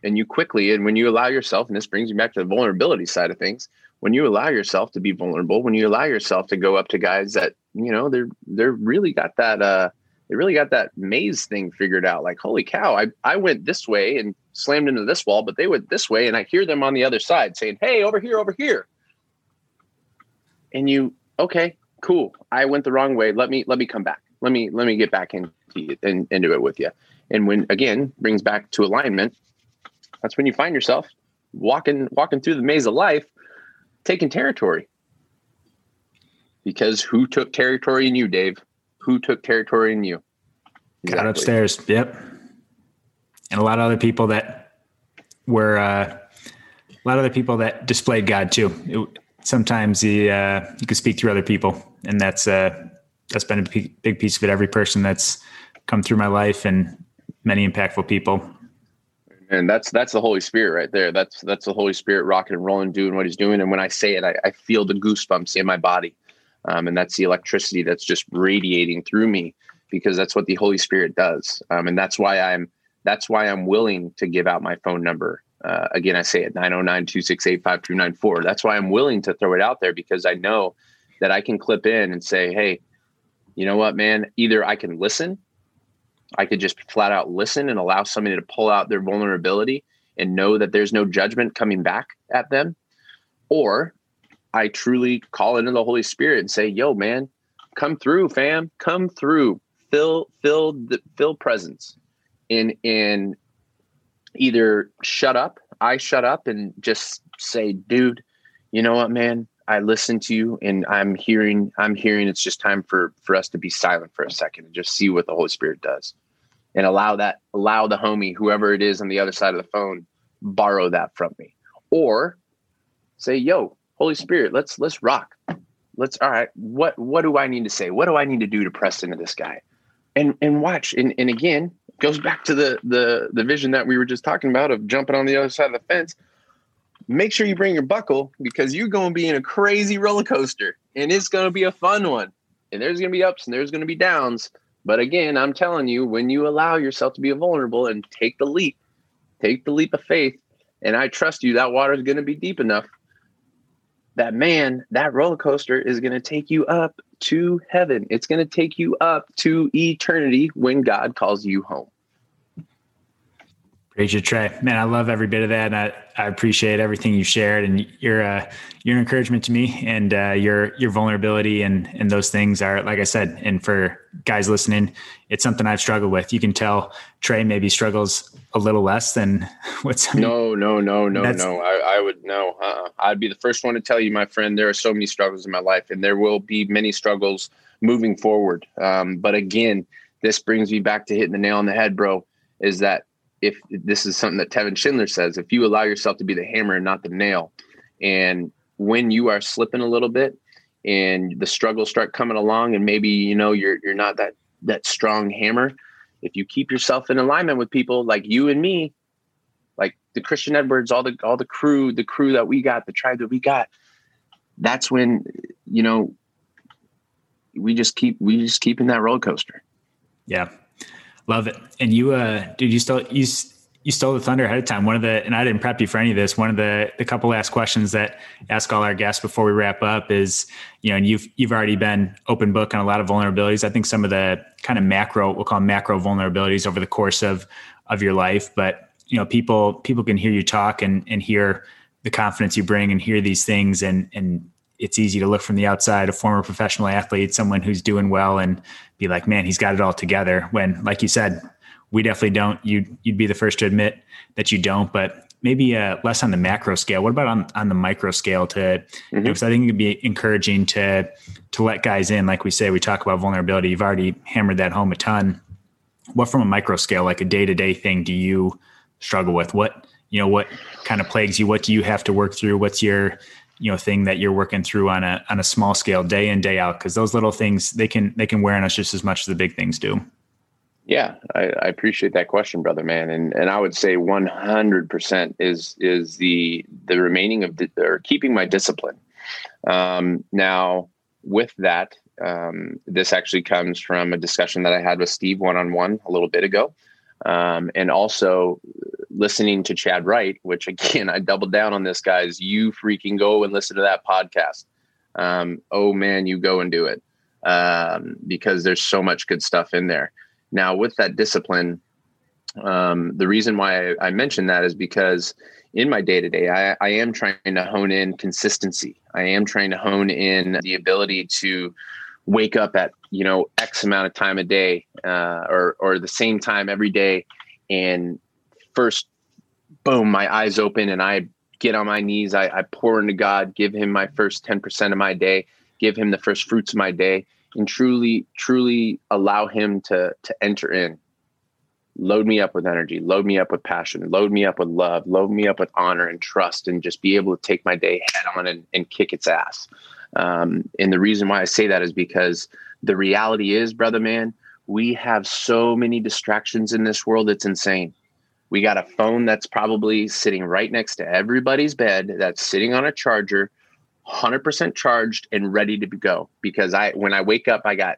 and you quickly and when you allow yourself and this brings you back to the vulnerability side of things when you allow yourself to be vulnerable when you allow yourself to go up to guys that you know they're they're really got that uh they really got that maze thing figured out. Like holy cow i i went this way and slammed into this wall but they went this way and i hear them on the other side saying hey over here over here. And you okay cool. I went the wrong way. Let me let me come back. Let me let me get back into in, into it with you and when again brings back to alignment that's when you find yourself walking walking through the maze of life, taking territory. Because who took territory in you, Dave? Who took territory in you? Exactly. Got upstairs. Yep. And a lot of other people that were uh, a lot of other people that displayed God too. It, sometimes he, uh, you can speak through other people, and that's uh, that's been a big piece of it. Every person that's come through my life and many impactful people and that's that's the Holy Spirit right there. That's that's the Holy Spirit rocking and rolling, doing what He's doing. And when I say it, I, I feel the goosebumps in my body, um, and that's the electricity that's just radiating through me because that's what the Holy Spirit does. Um, and that's why I'm that's why I'm willing to give out my phone number. Uh, again, I say it 909-268-5294. That's why I'm willing to throw it out there because I know that I can clip in and say, hey, you know what, man? Either I can listen I could just flat out listen and allow somebody to pull out their vulnerability and know that there's no judgment coming back at them. Or I truly call into the Holy Spirit and say, yo, man, come through, fam, come through, fill, fill the fill presence in in either shut up, I shut up and just say, dude, you know what, man? I listen to you and I'm hearing I'm hearing it's just time for for us to be silent for a second and just see what the Holy Spirit does. And allow that allow the homie, whoever it is on the other side of the phone, borrow that from me. Or say, yo, Holy Spirit, let's let's rock. Let's all right, what what do I need to say? What do I need to do to press into this guy? And and watch. And and again, goes back to the the the vision that we were just talking about of jumping on the other side of the fence make sure you bring your buckle because you're going to be in a crazy roller coaster and it's going to be a fun one. And there's going to be ups and there's going to be downs. But again, I'm telling you, when you allow yourself to be vulnerable and take the leap, take the leap of faith, and I trust you, that water is going to be deep enough. That man, that roller coaster is going to take you up to heaven. It's going to take you up to eternity when God calls you home. You, Trey. Man, I love every bit of that. And I, I appreciate everything you shared and your uh, your encouragement to me and uh, your your vulnerability and and those things are like I said. And for guys listening, it's something I've struggled with. You can tell Trey maybe struggles a little less than what's. No, no, no, no, no. I, I would no. Uh-uh. I'd be the first one to tell you, my friend. There are so many struggles in my life, and there will be many struggles moving forward. Um, but again, this brings me back to hitting the nail on the head, bro. Is that if this is something that Tevin Schindler says, if you allow yourself to be the hammer and not the nail, and when you are slipping a little bit and the struggles start coming along, and maybe you know you're you're not that that strong hammer, if you keep yourself in alignment with people like you and me, like the Christian Edwards, all the all the crew, the crew that we got, the tribe that we got, that's when you know we just keep we just keep in that roller coaster. Yeah, love it. And you, uh, dude, you still you you stole the thunder ahead of time. One of the and I didn't prep you for any of this. One of the the couple last questions that ask all our guests before we wrap up is, you know, and you've you've already been open book on a lot of vulnerabilities. I think some of the kind of macro we'll call macro vulnerabilities over the course of of your life, but you know, people people can hear you talk and and hear the confidence you bring and hear these things and and it's easy to look from the outside a former professional athlete someone who's doing well and be like man he's got it all together. When like you said we definitely don't you'd you'd be the first to admit that you don't but maybe uh, less on the macro scale. What about on, on the micro scale to mm-hmm. you know, because i think it'd be encouraging to to let guys in. Like we say we talk about vulnerability. You've already hammered that home a ton. What from a micro scale like a day-to-day thing do you struggle with? What you know what kind of plagues you? What do you have to work through? What's your you know thing that you're working through on a on a small scale day in day out because those little things they can they can wear on us just as much as the big things do. Yeah I, I appreciate that question brother man. And and i would say 100% is is the the remaining of the, or keeping my discipline. Um, now with that um, this actually comes from a discussion that i had with steve one-on-one a little bit ago. Um, and also listening to Chad Wright, which again, I doubled down on this, guys. You freaking go and listen to that podcast. Um, oh man, you go and do it um, because there's so much good stuff in there. Now, with that discipline, um, the reason why I, I mentioned that is because in my day to day, I am trying to hone in consistency. I am trying to hone in the ability to wake up at you know X amount of time a day, uh, or or the same time every day, and first, boom, my eyes open and I get on my knees. I, I pour into God, give Him my first ten percent of my day, give Him the first fruits of my day, and truly, truly allow Him to to enter in. Load me up with energy, load me up with passion, load me up with love, load me up with honor and trust, and just be able to take my day head on and, and kick its ass. Um, and the reason why I say that is because the reality is, brother man, we have so many distractions in this world. It's insane. We got a phone that's probably sitting right next to everybody's bed that's sitting on a charger, 100% charged and ready to go. Because I, when I wake up, I got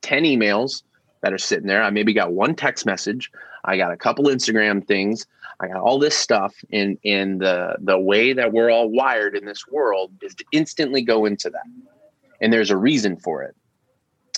10 emails that are sitting there. I maybe got one text message. I got a couple Instagram things. I got all this stuff in in the the way that we're all wired in this world is to instantly go into that. And there's a reason for it.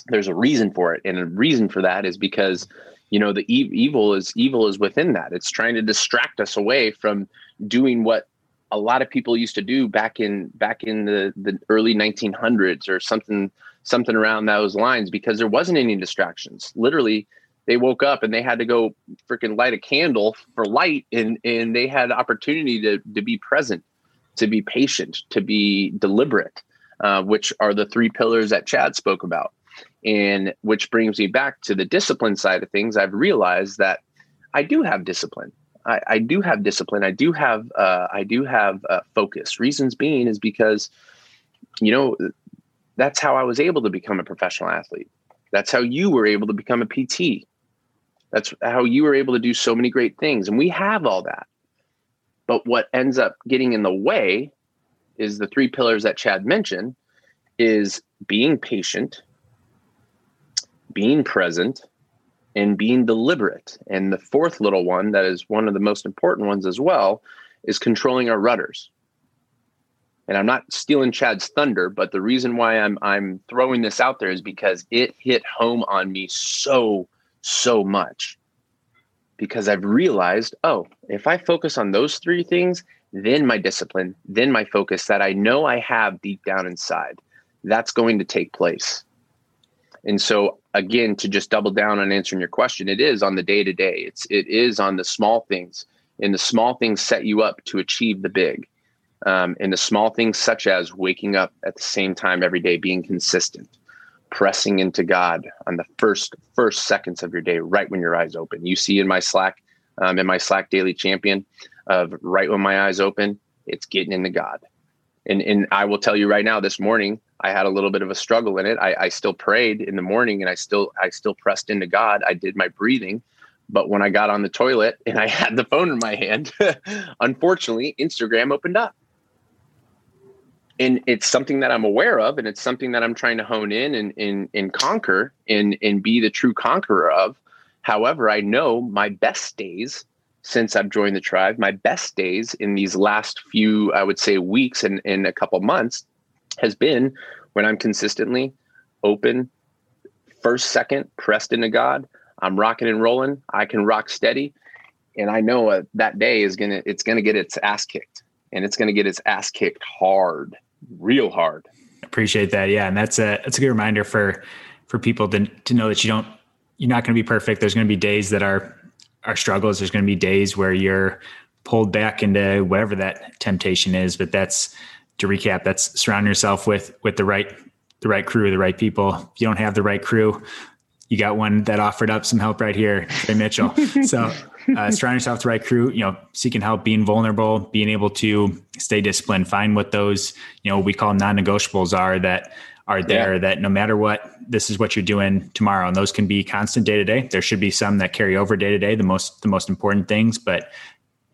There's a reason for it. And a reason for that is because you know the e- evil is evil is within that. It's trying to distract us away from doing what a lot of people used to do back in back in the the early 1900s or something something around those lines because there wasn't any distractions. Literally they woke up and they had to go freaking light a candle for light and and they had opportunity to to be present to be patient to be deliberate uh, which are the three pillars that chad spoke about and which brings me back to the discipline side of things i've realized that i do have discipline. I, I do have discipline. I do have uh, i do have uh, focus. Reasons being is because you know that's how i was able to become a professional athlete. That's how you were able to become a pt that's how you were able to do so many great things. And we have all that. But what ends up getting in the way is the three pillars that Chad mentioned is being patient, being present, and being deliberate. And the fourth little one that is one of the most important ones as well is controlling our rudders. And I'm not stealing Chad's thunder, but the reason why I'm I'm throwing this out there is because it hit home on me so so much because I've realized, oh, if I focus on those three things, then my discipline, then my focus that I know I have deep down inside, that's going to take place. And so again, to just double down on answering your question, it is on the day to day. It's it is on the small things, and the small things set you up to achieve the big. Um, and the small things such as waking up at the same time every day, being consistent, pressing into God on the first first seconds of your day, right when your eyes open. You see in my Slack, um, in my Slack daily champion, of right when my eyes open, it's getting into God. And and I will tell you right now, this morning I had a little bit of a struggle in it. I, I still prayed in the morning, and I still I still pressed into God. I did my breathing, but when I got on the toilet and I had the phone in my hand, unfortunately, Instagram opened up and it's something that I'm aware of, and it's something that I'm trying to hone in and and, and conquer and and be the true conqueror of. However, I know my best days since I've joined the tribe, my best days in these last few, I would say, weeks and in a couple months, has been when I'm consistently open, first, second, pressed into God. I'm rocking and rolling. I can rock steady, and I know uh, that day is gonna it's gonna get its ass kicked, and it's gonna get its ass kicked hard real hard. Appreciate that. Yeah. And that's a, that's a good reminder for, for people to, to know that you don't, you're not going to be perfect. There's going to be days that are, are struggles. There's going to be days where you're pulled back into whatever that temptation is. But that's to recap, that's surround yourself with, with the right, the right crew, the right people. If you don't have the right crew, you got one that offered up some help right here, Trey Mitchell. so uh, surround yourself with the right crew, you know, seeking help, being vulnerable, being able to stay disciplined, find what those, you know, we call non-negotiables are that are there yeah. that no matter what, this is what you're doing tomorrow. And those can be constant day to day. There should be some that carry over day to day, the most, the most important things, but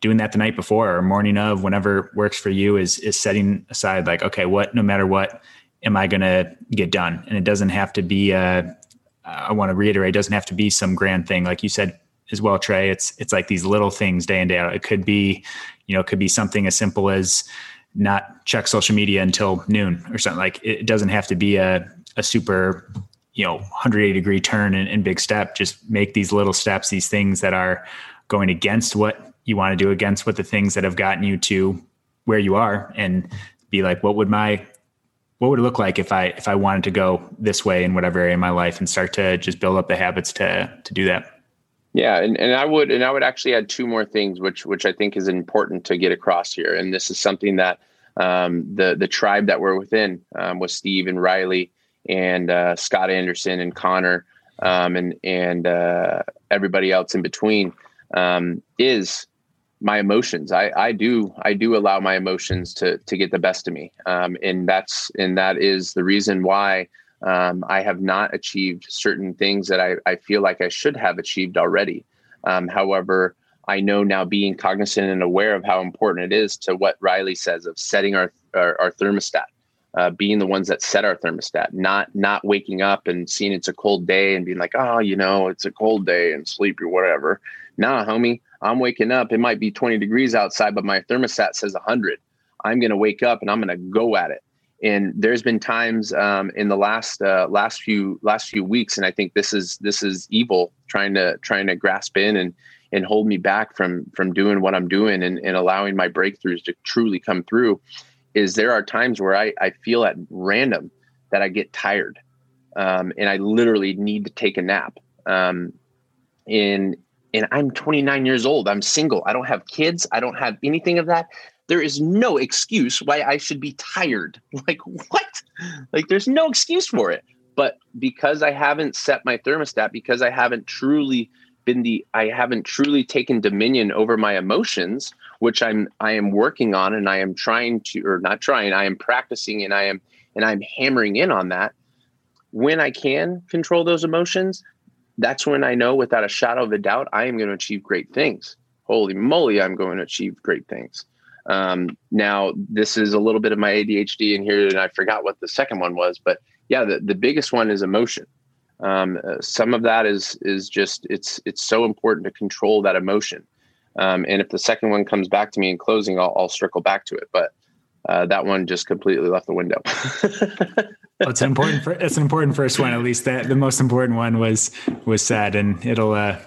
doing that the night before or morning of, whenever works for you is, is setting aside like, okay, what, no matter what, am I going to get done? And it doesn't have to be a, I want to reiterate, it doesn't have to be some grand thing. Like you said, as well, Trey. It's it's like these little things day in day out. It could be, you know, it could be something as simple as not check social media until noon or something. Like it doesn't have to be a a super, you know, 180 degree turn and, and big step. Just make these little steps, these things that are going against what you want to do, against what the things that have gotten you to where you are, and be like, what would my what would it look like if I if I wanted to go this way in whatever area of my life and start to just build up the habits to to do that. Yeah, and, and I would and I would actually add two more things, which which I think is important to get across here. And this is something that um, the the tribe that we're within um, with Steve and Riley and uh, Scott Anderson and Connor um, and and uh, everybody else in between um, is my emotions. I, I do I do allow my emotions to to get the best of me, um, and that's and that is the reason why um, I have not achieved certain things that I, I feel like I should have achieved already. Um, however, I know now being cognizant and aware of how important it is to what Riley says of setting our, our, our thermostat, uh, being the ones that set our thermostat, not not waking up and seeing it's a cold day and being like, oh, you know, it's a cold day and sleep or whatever. Nah, homie, I'm waking up. It might be 20 degrees outside, but my thermostat says 100. I'm going to wake up and I'm going to go at it and there's been times um, in the last uh, last few last few weeks and i think this is this is evil trying to trying to grasp in and and hold me back from from doing what i'm doing and, and allowing my breakthroughs to truly come through is there are times where i i feel at random that i get tired um, and i literally need to take a nap um, and and i'm 29 years old i'm single i don't have kids i don't have anything of that there is no excuse why I should be tired. Like, what? Like, there's no excuse for it. But because I haven't set my thermostat, because I haven't truly been the, I haven't truly taken dominion over my emotions, which I'm, I am working on and I am trying to, or not trying, I am practicing and I am, and I'm hammering in on that. When I can control those emotions, that's when I know without a shadow of a doubt, I am going to achieve great things. Holy moly, I'm going to achieve great things. Um, now, this is a little bit of my ADHD in here, and I forgot what the second one was, but yeah, the, the biggest one is emotion. Um, uh, some of that is is just it's it's so important to control that emotion. Um, and if the second one comes back to me in closing, I'll, I'll circle back to it. But uh, that one just completely left the window. well, it's an important. It's an important first one. At least that the most important one was was said, and it'll uh,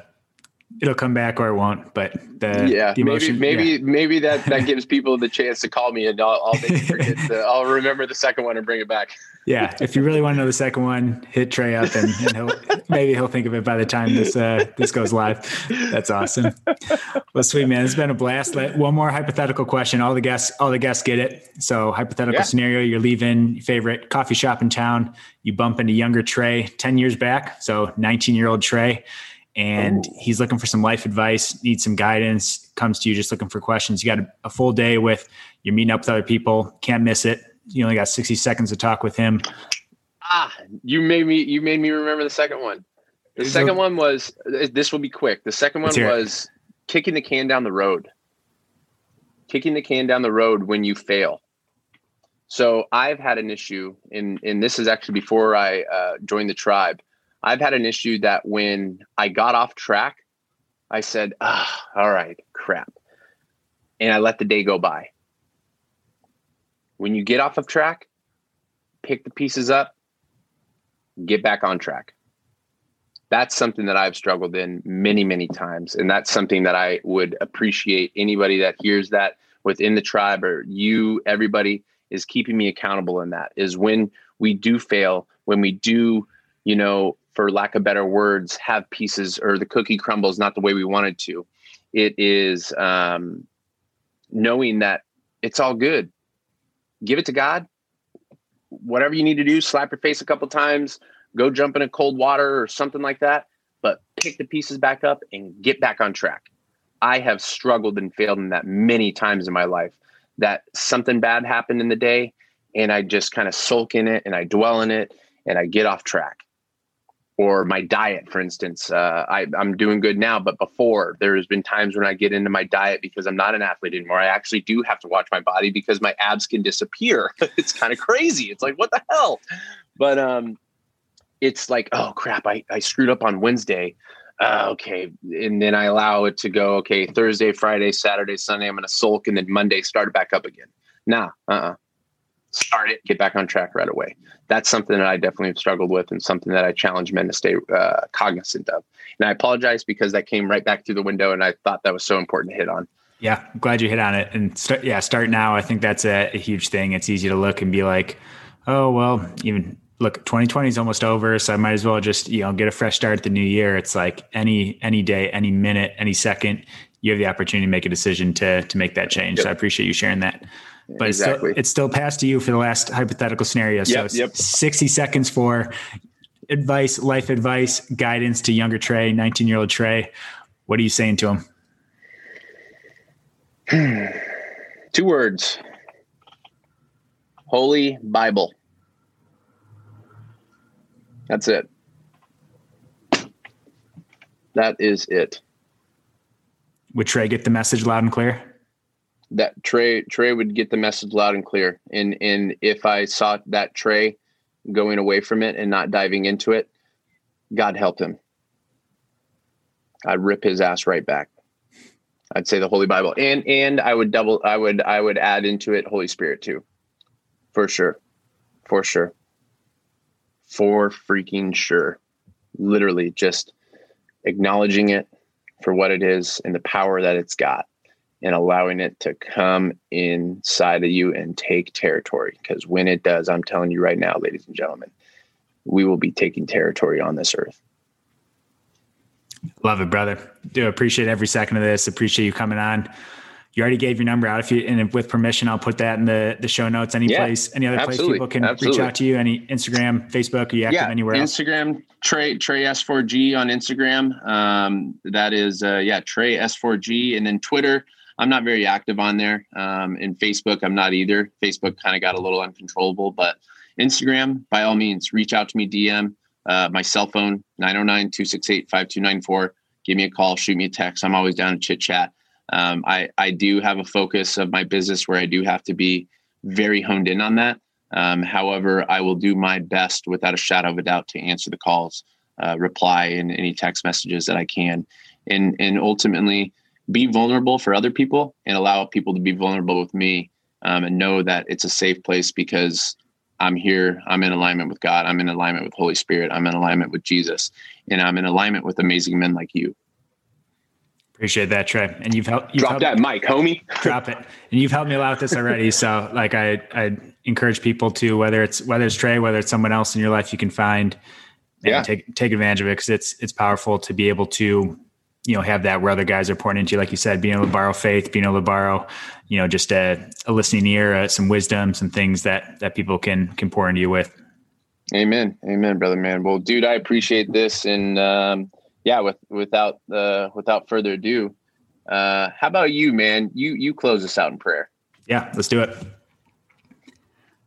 it'll come back or it won't. But the yeah, the emotion, maybe maybe yeah. maybe that that gives people the chance to call me and I'll I'll, forget the, I'll remember the second one and bring it back. yeah, if you really want to know the second one, hit Trey up and, and he'll maybe he'll think of it by the time this uh, this goes live. That's awesome. Well, sweet man, it's been a blast. Let, one more hypothetical question. All the guests all the guests get it. So hypothetical Yeah. scenario: you're leaving your favorite coffee shop in town. You bump into younger Trey, ten years back. So 19 year old Trey. And he's looking for some life advice, needs some guidance, comes to you just looking for questions. You got a, a full day with, you're meeting up with other people, can't miss it. You only got 60 seconds to talk with him. Ah, you made me you made me remember the second one. The second it- one was this will be quick. The second one Let's it. was kicking the can down the road. Kicking the can down the road when you fail. So I've had an issue, and and this is actually before I uh, joined the tribe. I've had an issue that when I got off track, I said, ah, "All right, crap," and I let the day go by. When you get off of track, pick the pieces up, get back on track. That's something that I've struggled in many, many times. And that's something that I would appreciate anybody that hears that within the tribe or you, everybody is keeping me accountable in that is when we do fail, when we do, you know, for lack of better words, have pieces or the cookie crumbles not the way we wanted to. It is um, knowing that it's all good. Give it to God. Whatever you need to do, slap your face a couple times, go jump in a cold water or something like that, but pick the pieces back up and get back on track. I have struggled and failed in that many times in my life that something bad happened in the day and I just kind of sulk in it and I dwell in it and I get off track. Or my diet, for instance, uh, I, I'm doing good now, but before there's been times when I get into my diet because I'm not an athlete anymore. I actually do have to watch my body because my abs can disappear. it's kind of crazy. It's like, what the hell? But um, it's like, oh crap, I, I screwed up on Wednesday. Uh, okay. And then I allow it to go, okay, Thursday, Friday, Saturday, Sunday, I'm going to sulk. And then Monday, start back up again. Nah, uh uh Start it, get back on track right away. That's something that I definitely have struggled with and something that I challenge men to stay uh, cognizant of. And I apologize because that came right back through the window and I thought that was so important to hit on. Yeah, I'm glad you hit on it. And start, yeah, start now. I think that's a, a huge thing. It's easy to look and be like, oh, well, even look, 2020 is almost over. So I might as well just, you know, get a fresh start at the new year. It's like any, any day, any minute, any second, you have the opportunity to make a decision to, to make that change. Yep. So I appreciate you sharing that. But exactly. it's, still, it's still passed to you for the last hypothetical scenario. So Yep, yep. 60 seconds for advice, life advice, guidance to younger Trey, 19 year old Trey. What are you saying to him? Two words Holy Bible. That's it. That is it. Would Trey get the message loud and clear? That Trey Trey would get the message loud and clear. And and if I saw that Trey going away from it and not diving into it, God help him. I'd rip his ass right back. I'd say the Holy Bible. And and I would double I would I would add into it Holy Spirit too. For sure. For sure. For freaking sure. Literally just acknowledging it for what it is and the power that it's got and allowing it to come inside of you and take territory. Because when it does, I'm telling you right now, ladies and gentlemen, we will be taking territory on this earth. Love it, brother. Do appreciate every second of this. Appreciate you coming on. You already gave your number out. If you and with permission, I'll put that in the the show notes. Any Yeah, place, any other place people can absolutely. reach out to you. Any Instagram, Facebook, are you active anywhere else? Instagram Trey Trey S4G on Instagram. Um, that is uh, yeah Trey S4G, and then Twitter. I'm not very active on there. Um, and Facebook, I'm not either. Facebook kind of got a little uncontrollable, but Instagram, by all means, reach out to me. DM uh, my cell phone 909-268-5294. Give me a call, shoot me a text. I'm always down to chit chat. Um, I I do have a focus of my business where I do have to be very honed in on that. Um, however, I will do my best without a shadow of a doubt to answer the calls, uh, reply in any text messages that I can, and and ultimately be vulnerable for other people and allow people to be vulnerable with me um, and know that it's a safe place because I'm here. I'm in alignment with God. I'm in alignment with Holy Spirit. I'm in alignment with Jesus, and I'm in alignment with amazing men like you. Appreciate that, Trey. And you've helped. You've Drop helped, that mic, homie. drop it. And you've helped me a lot with this already. So, like, I I encourage people to whether it's whether it's Trey, whether it's someone else in your life you can find, Yeah. take take advantage of it because it's it's powerful to be able to, you know, have that where other guys are pouring into you, like you said, being able to borrow faith, being able to borrow, you know, just a, a listening ear, uh, some wisdom, some things that that people can can pour into you with. Amen. Amen, brother man. Well, dude, I appreciate this. And um, yeah, with without uh, without further ado, uh, how about you, man? You you close us out in prayer. Yeah, let's do it.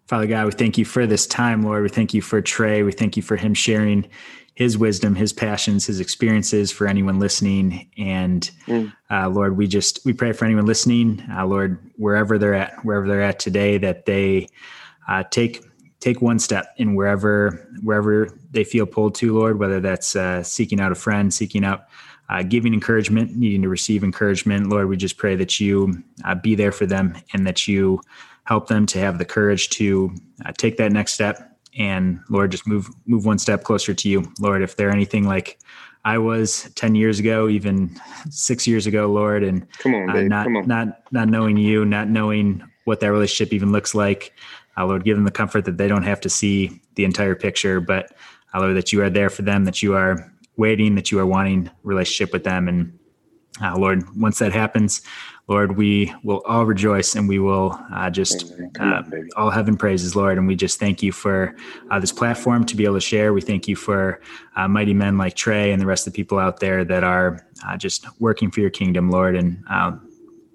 Father God, we thank you for this time, Lord. We thank you for Trey. We thank you for him sharing his wisdom, his passions, his experiences for anyone listening. And Mm. uh, Lord, we just we pray for anyone listening, uh, Lord, wherever they're at, wherever they're at today, that they uh, take take one step in wherever wherever they feel pulled to, Lord. Whether that's uh, seeking out a friend, seeking out uh, giving encouragement, needing to receive encouragement, Lord, we just pray that you uh, be there for them and that you help them to have the courage to uh, take that next step. And Lord, just move move one step closer to you, Lord. If they're anything like I was ten years ago, even six years ago, Lord, and Come on, uh, not not not knowing you, not knowing what that relationship even looks like. Uh, Lord, give them the comfort that they don't have to see the entire picture, but uh, Lord, that you are there for them, that you are waiting, that you are wanting relationship with them, and uh, Lord, once that happens, Lord, we will all rejoice and we will uh, just uh, all heaven praises, Lord. And we just thank you for uh, this platform to be able to share. We thank you for uh, mighty men like Trey and the rest of the people out there that are uh, just working for your kingdom, Lord. And uh,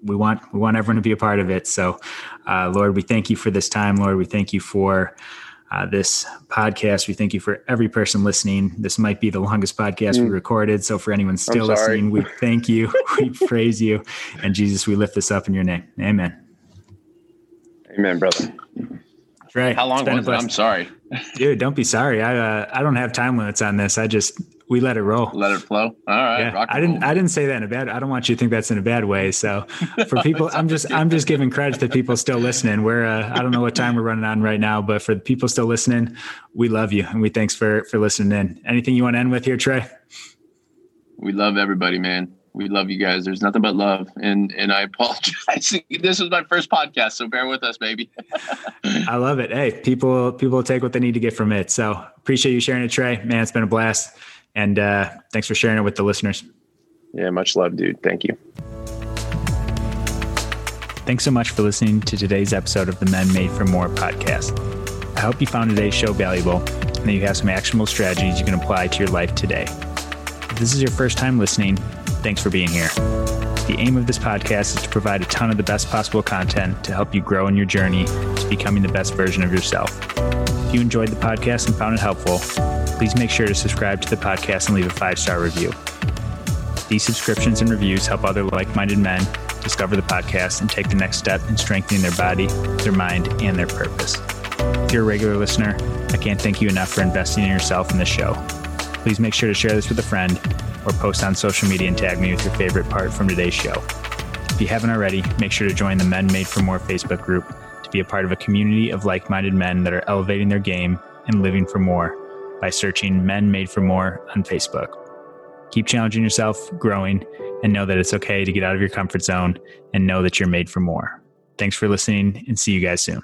we want we want everyone to be a part of it. So, uh, Lord, we thank you for this time, Lord. We thank you for. Uh, this podcast, we thank you for every person listening. This might be the longest podcast we Mm. recorded. So, for anyone still listening, we thank you. we praise you. And Jesus, we lift this up in your name. Amen. Amen, brother. Trey, How long it's been a was it? I'm sorry. Dude, don't be sorry. I uh, I don't have time limits on this. I just we let it roll. Let it flow. All right. Yeah, I didn't. roll. I didn't say that in a bad. I don't want you to think that's in a bad way. So, for people, I'm just. I'm just giving credit to people still listening. We're. Uh, I don't know what time we're running on right now, but for the people still listening, we love you and we thanks for for listening in. Anything you want to end with here, Trey? We love everybody, man. We love you guys. There's nothing but love. And and I apologize. this was my first podcast, so bear with us, baby. I love it. Hey, people. People take what they need to get from it. So appreciate you sharing it, Trey. Man, it's been a blast, and uh, thanks for sharing it with the listeners. yeah, much love, dude. Thank you. Thanks so much for listening to today's episode of the Men Made for More podcast. I hope you found today's show valuable and that you have some actionable strategies you can apply to your life today. If this is your first time listening, thanks for being here. The aim of this podcast is to provide a ton of the best possible content to help you grow in your journey to becoming the best version of yourself. If you enjoyed the podcast and found it helpful, please make sure to subscribe to the podcast and leave a five star review. These subscriptions and reviews help other like minded men discover the podcast and take the next step in strengthening their body, their mind, and their purpose. If you're a regular listener, I can't thank you enough for investing in yourself in this show. Please make sure to share this with a friend or post on social media and tag me with your favorite part from today's show. If you haven't already, make sure to join the Men Made for More Facebook group to be a part of a community of like minded men that are elevating their game and living for more by searching Men Made for More on Facebook. Keep challenging yourself, growing, and know that it's okay to get out of your comfort zone and know that you're made for more. Thanks for listening and see you guys soon.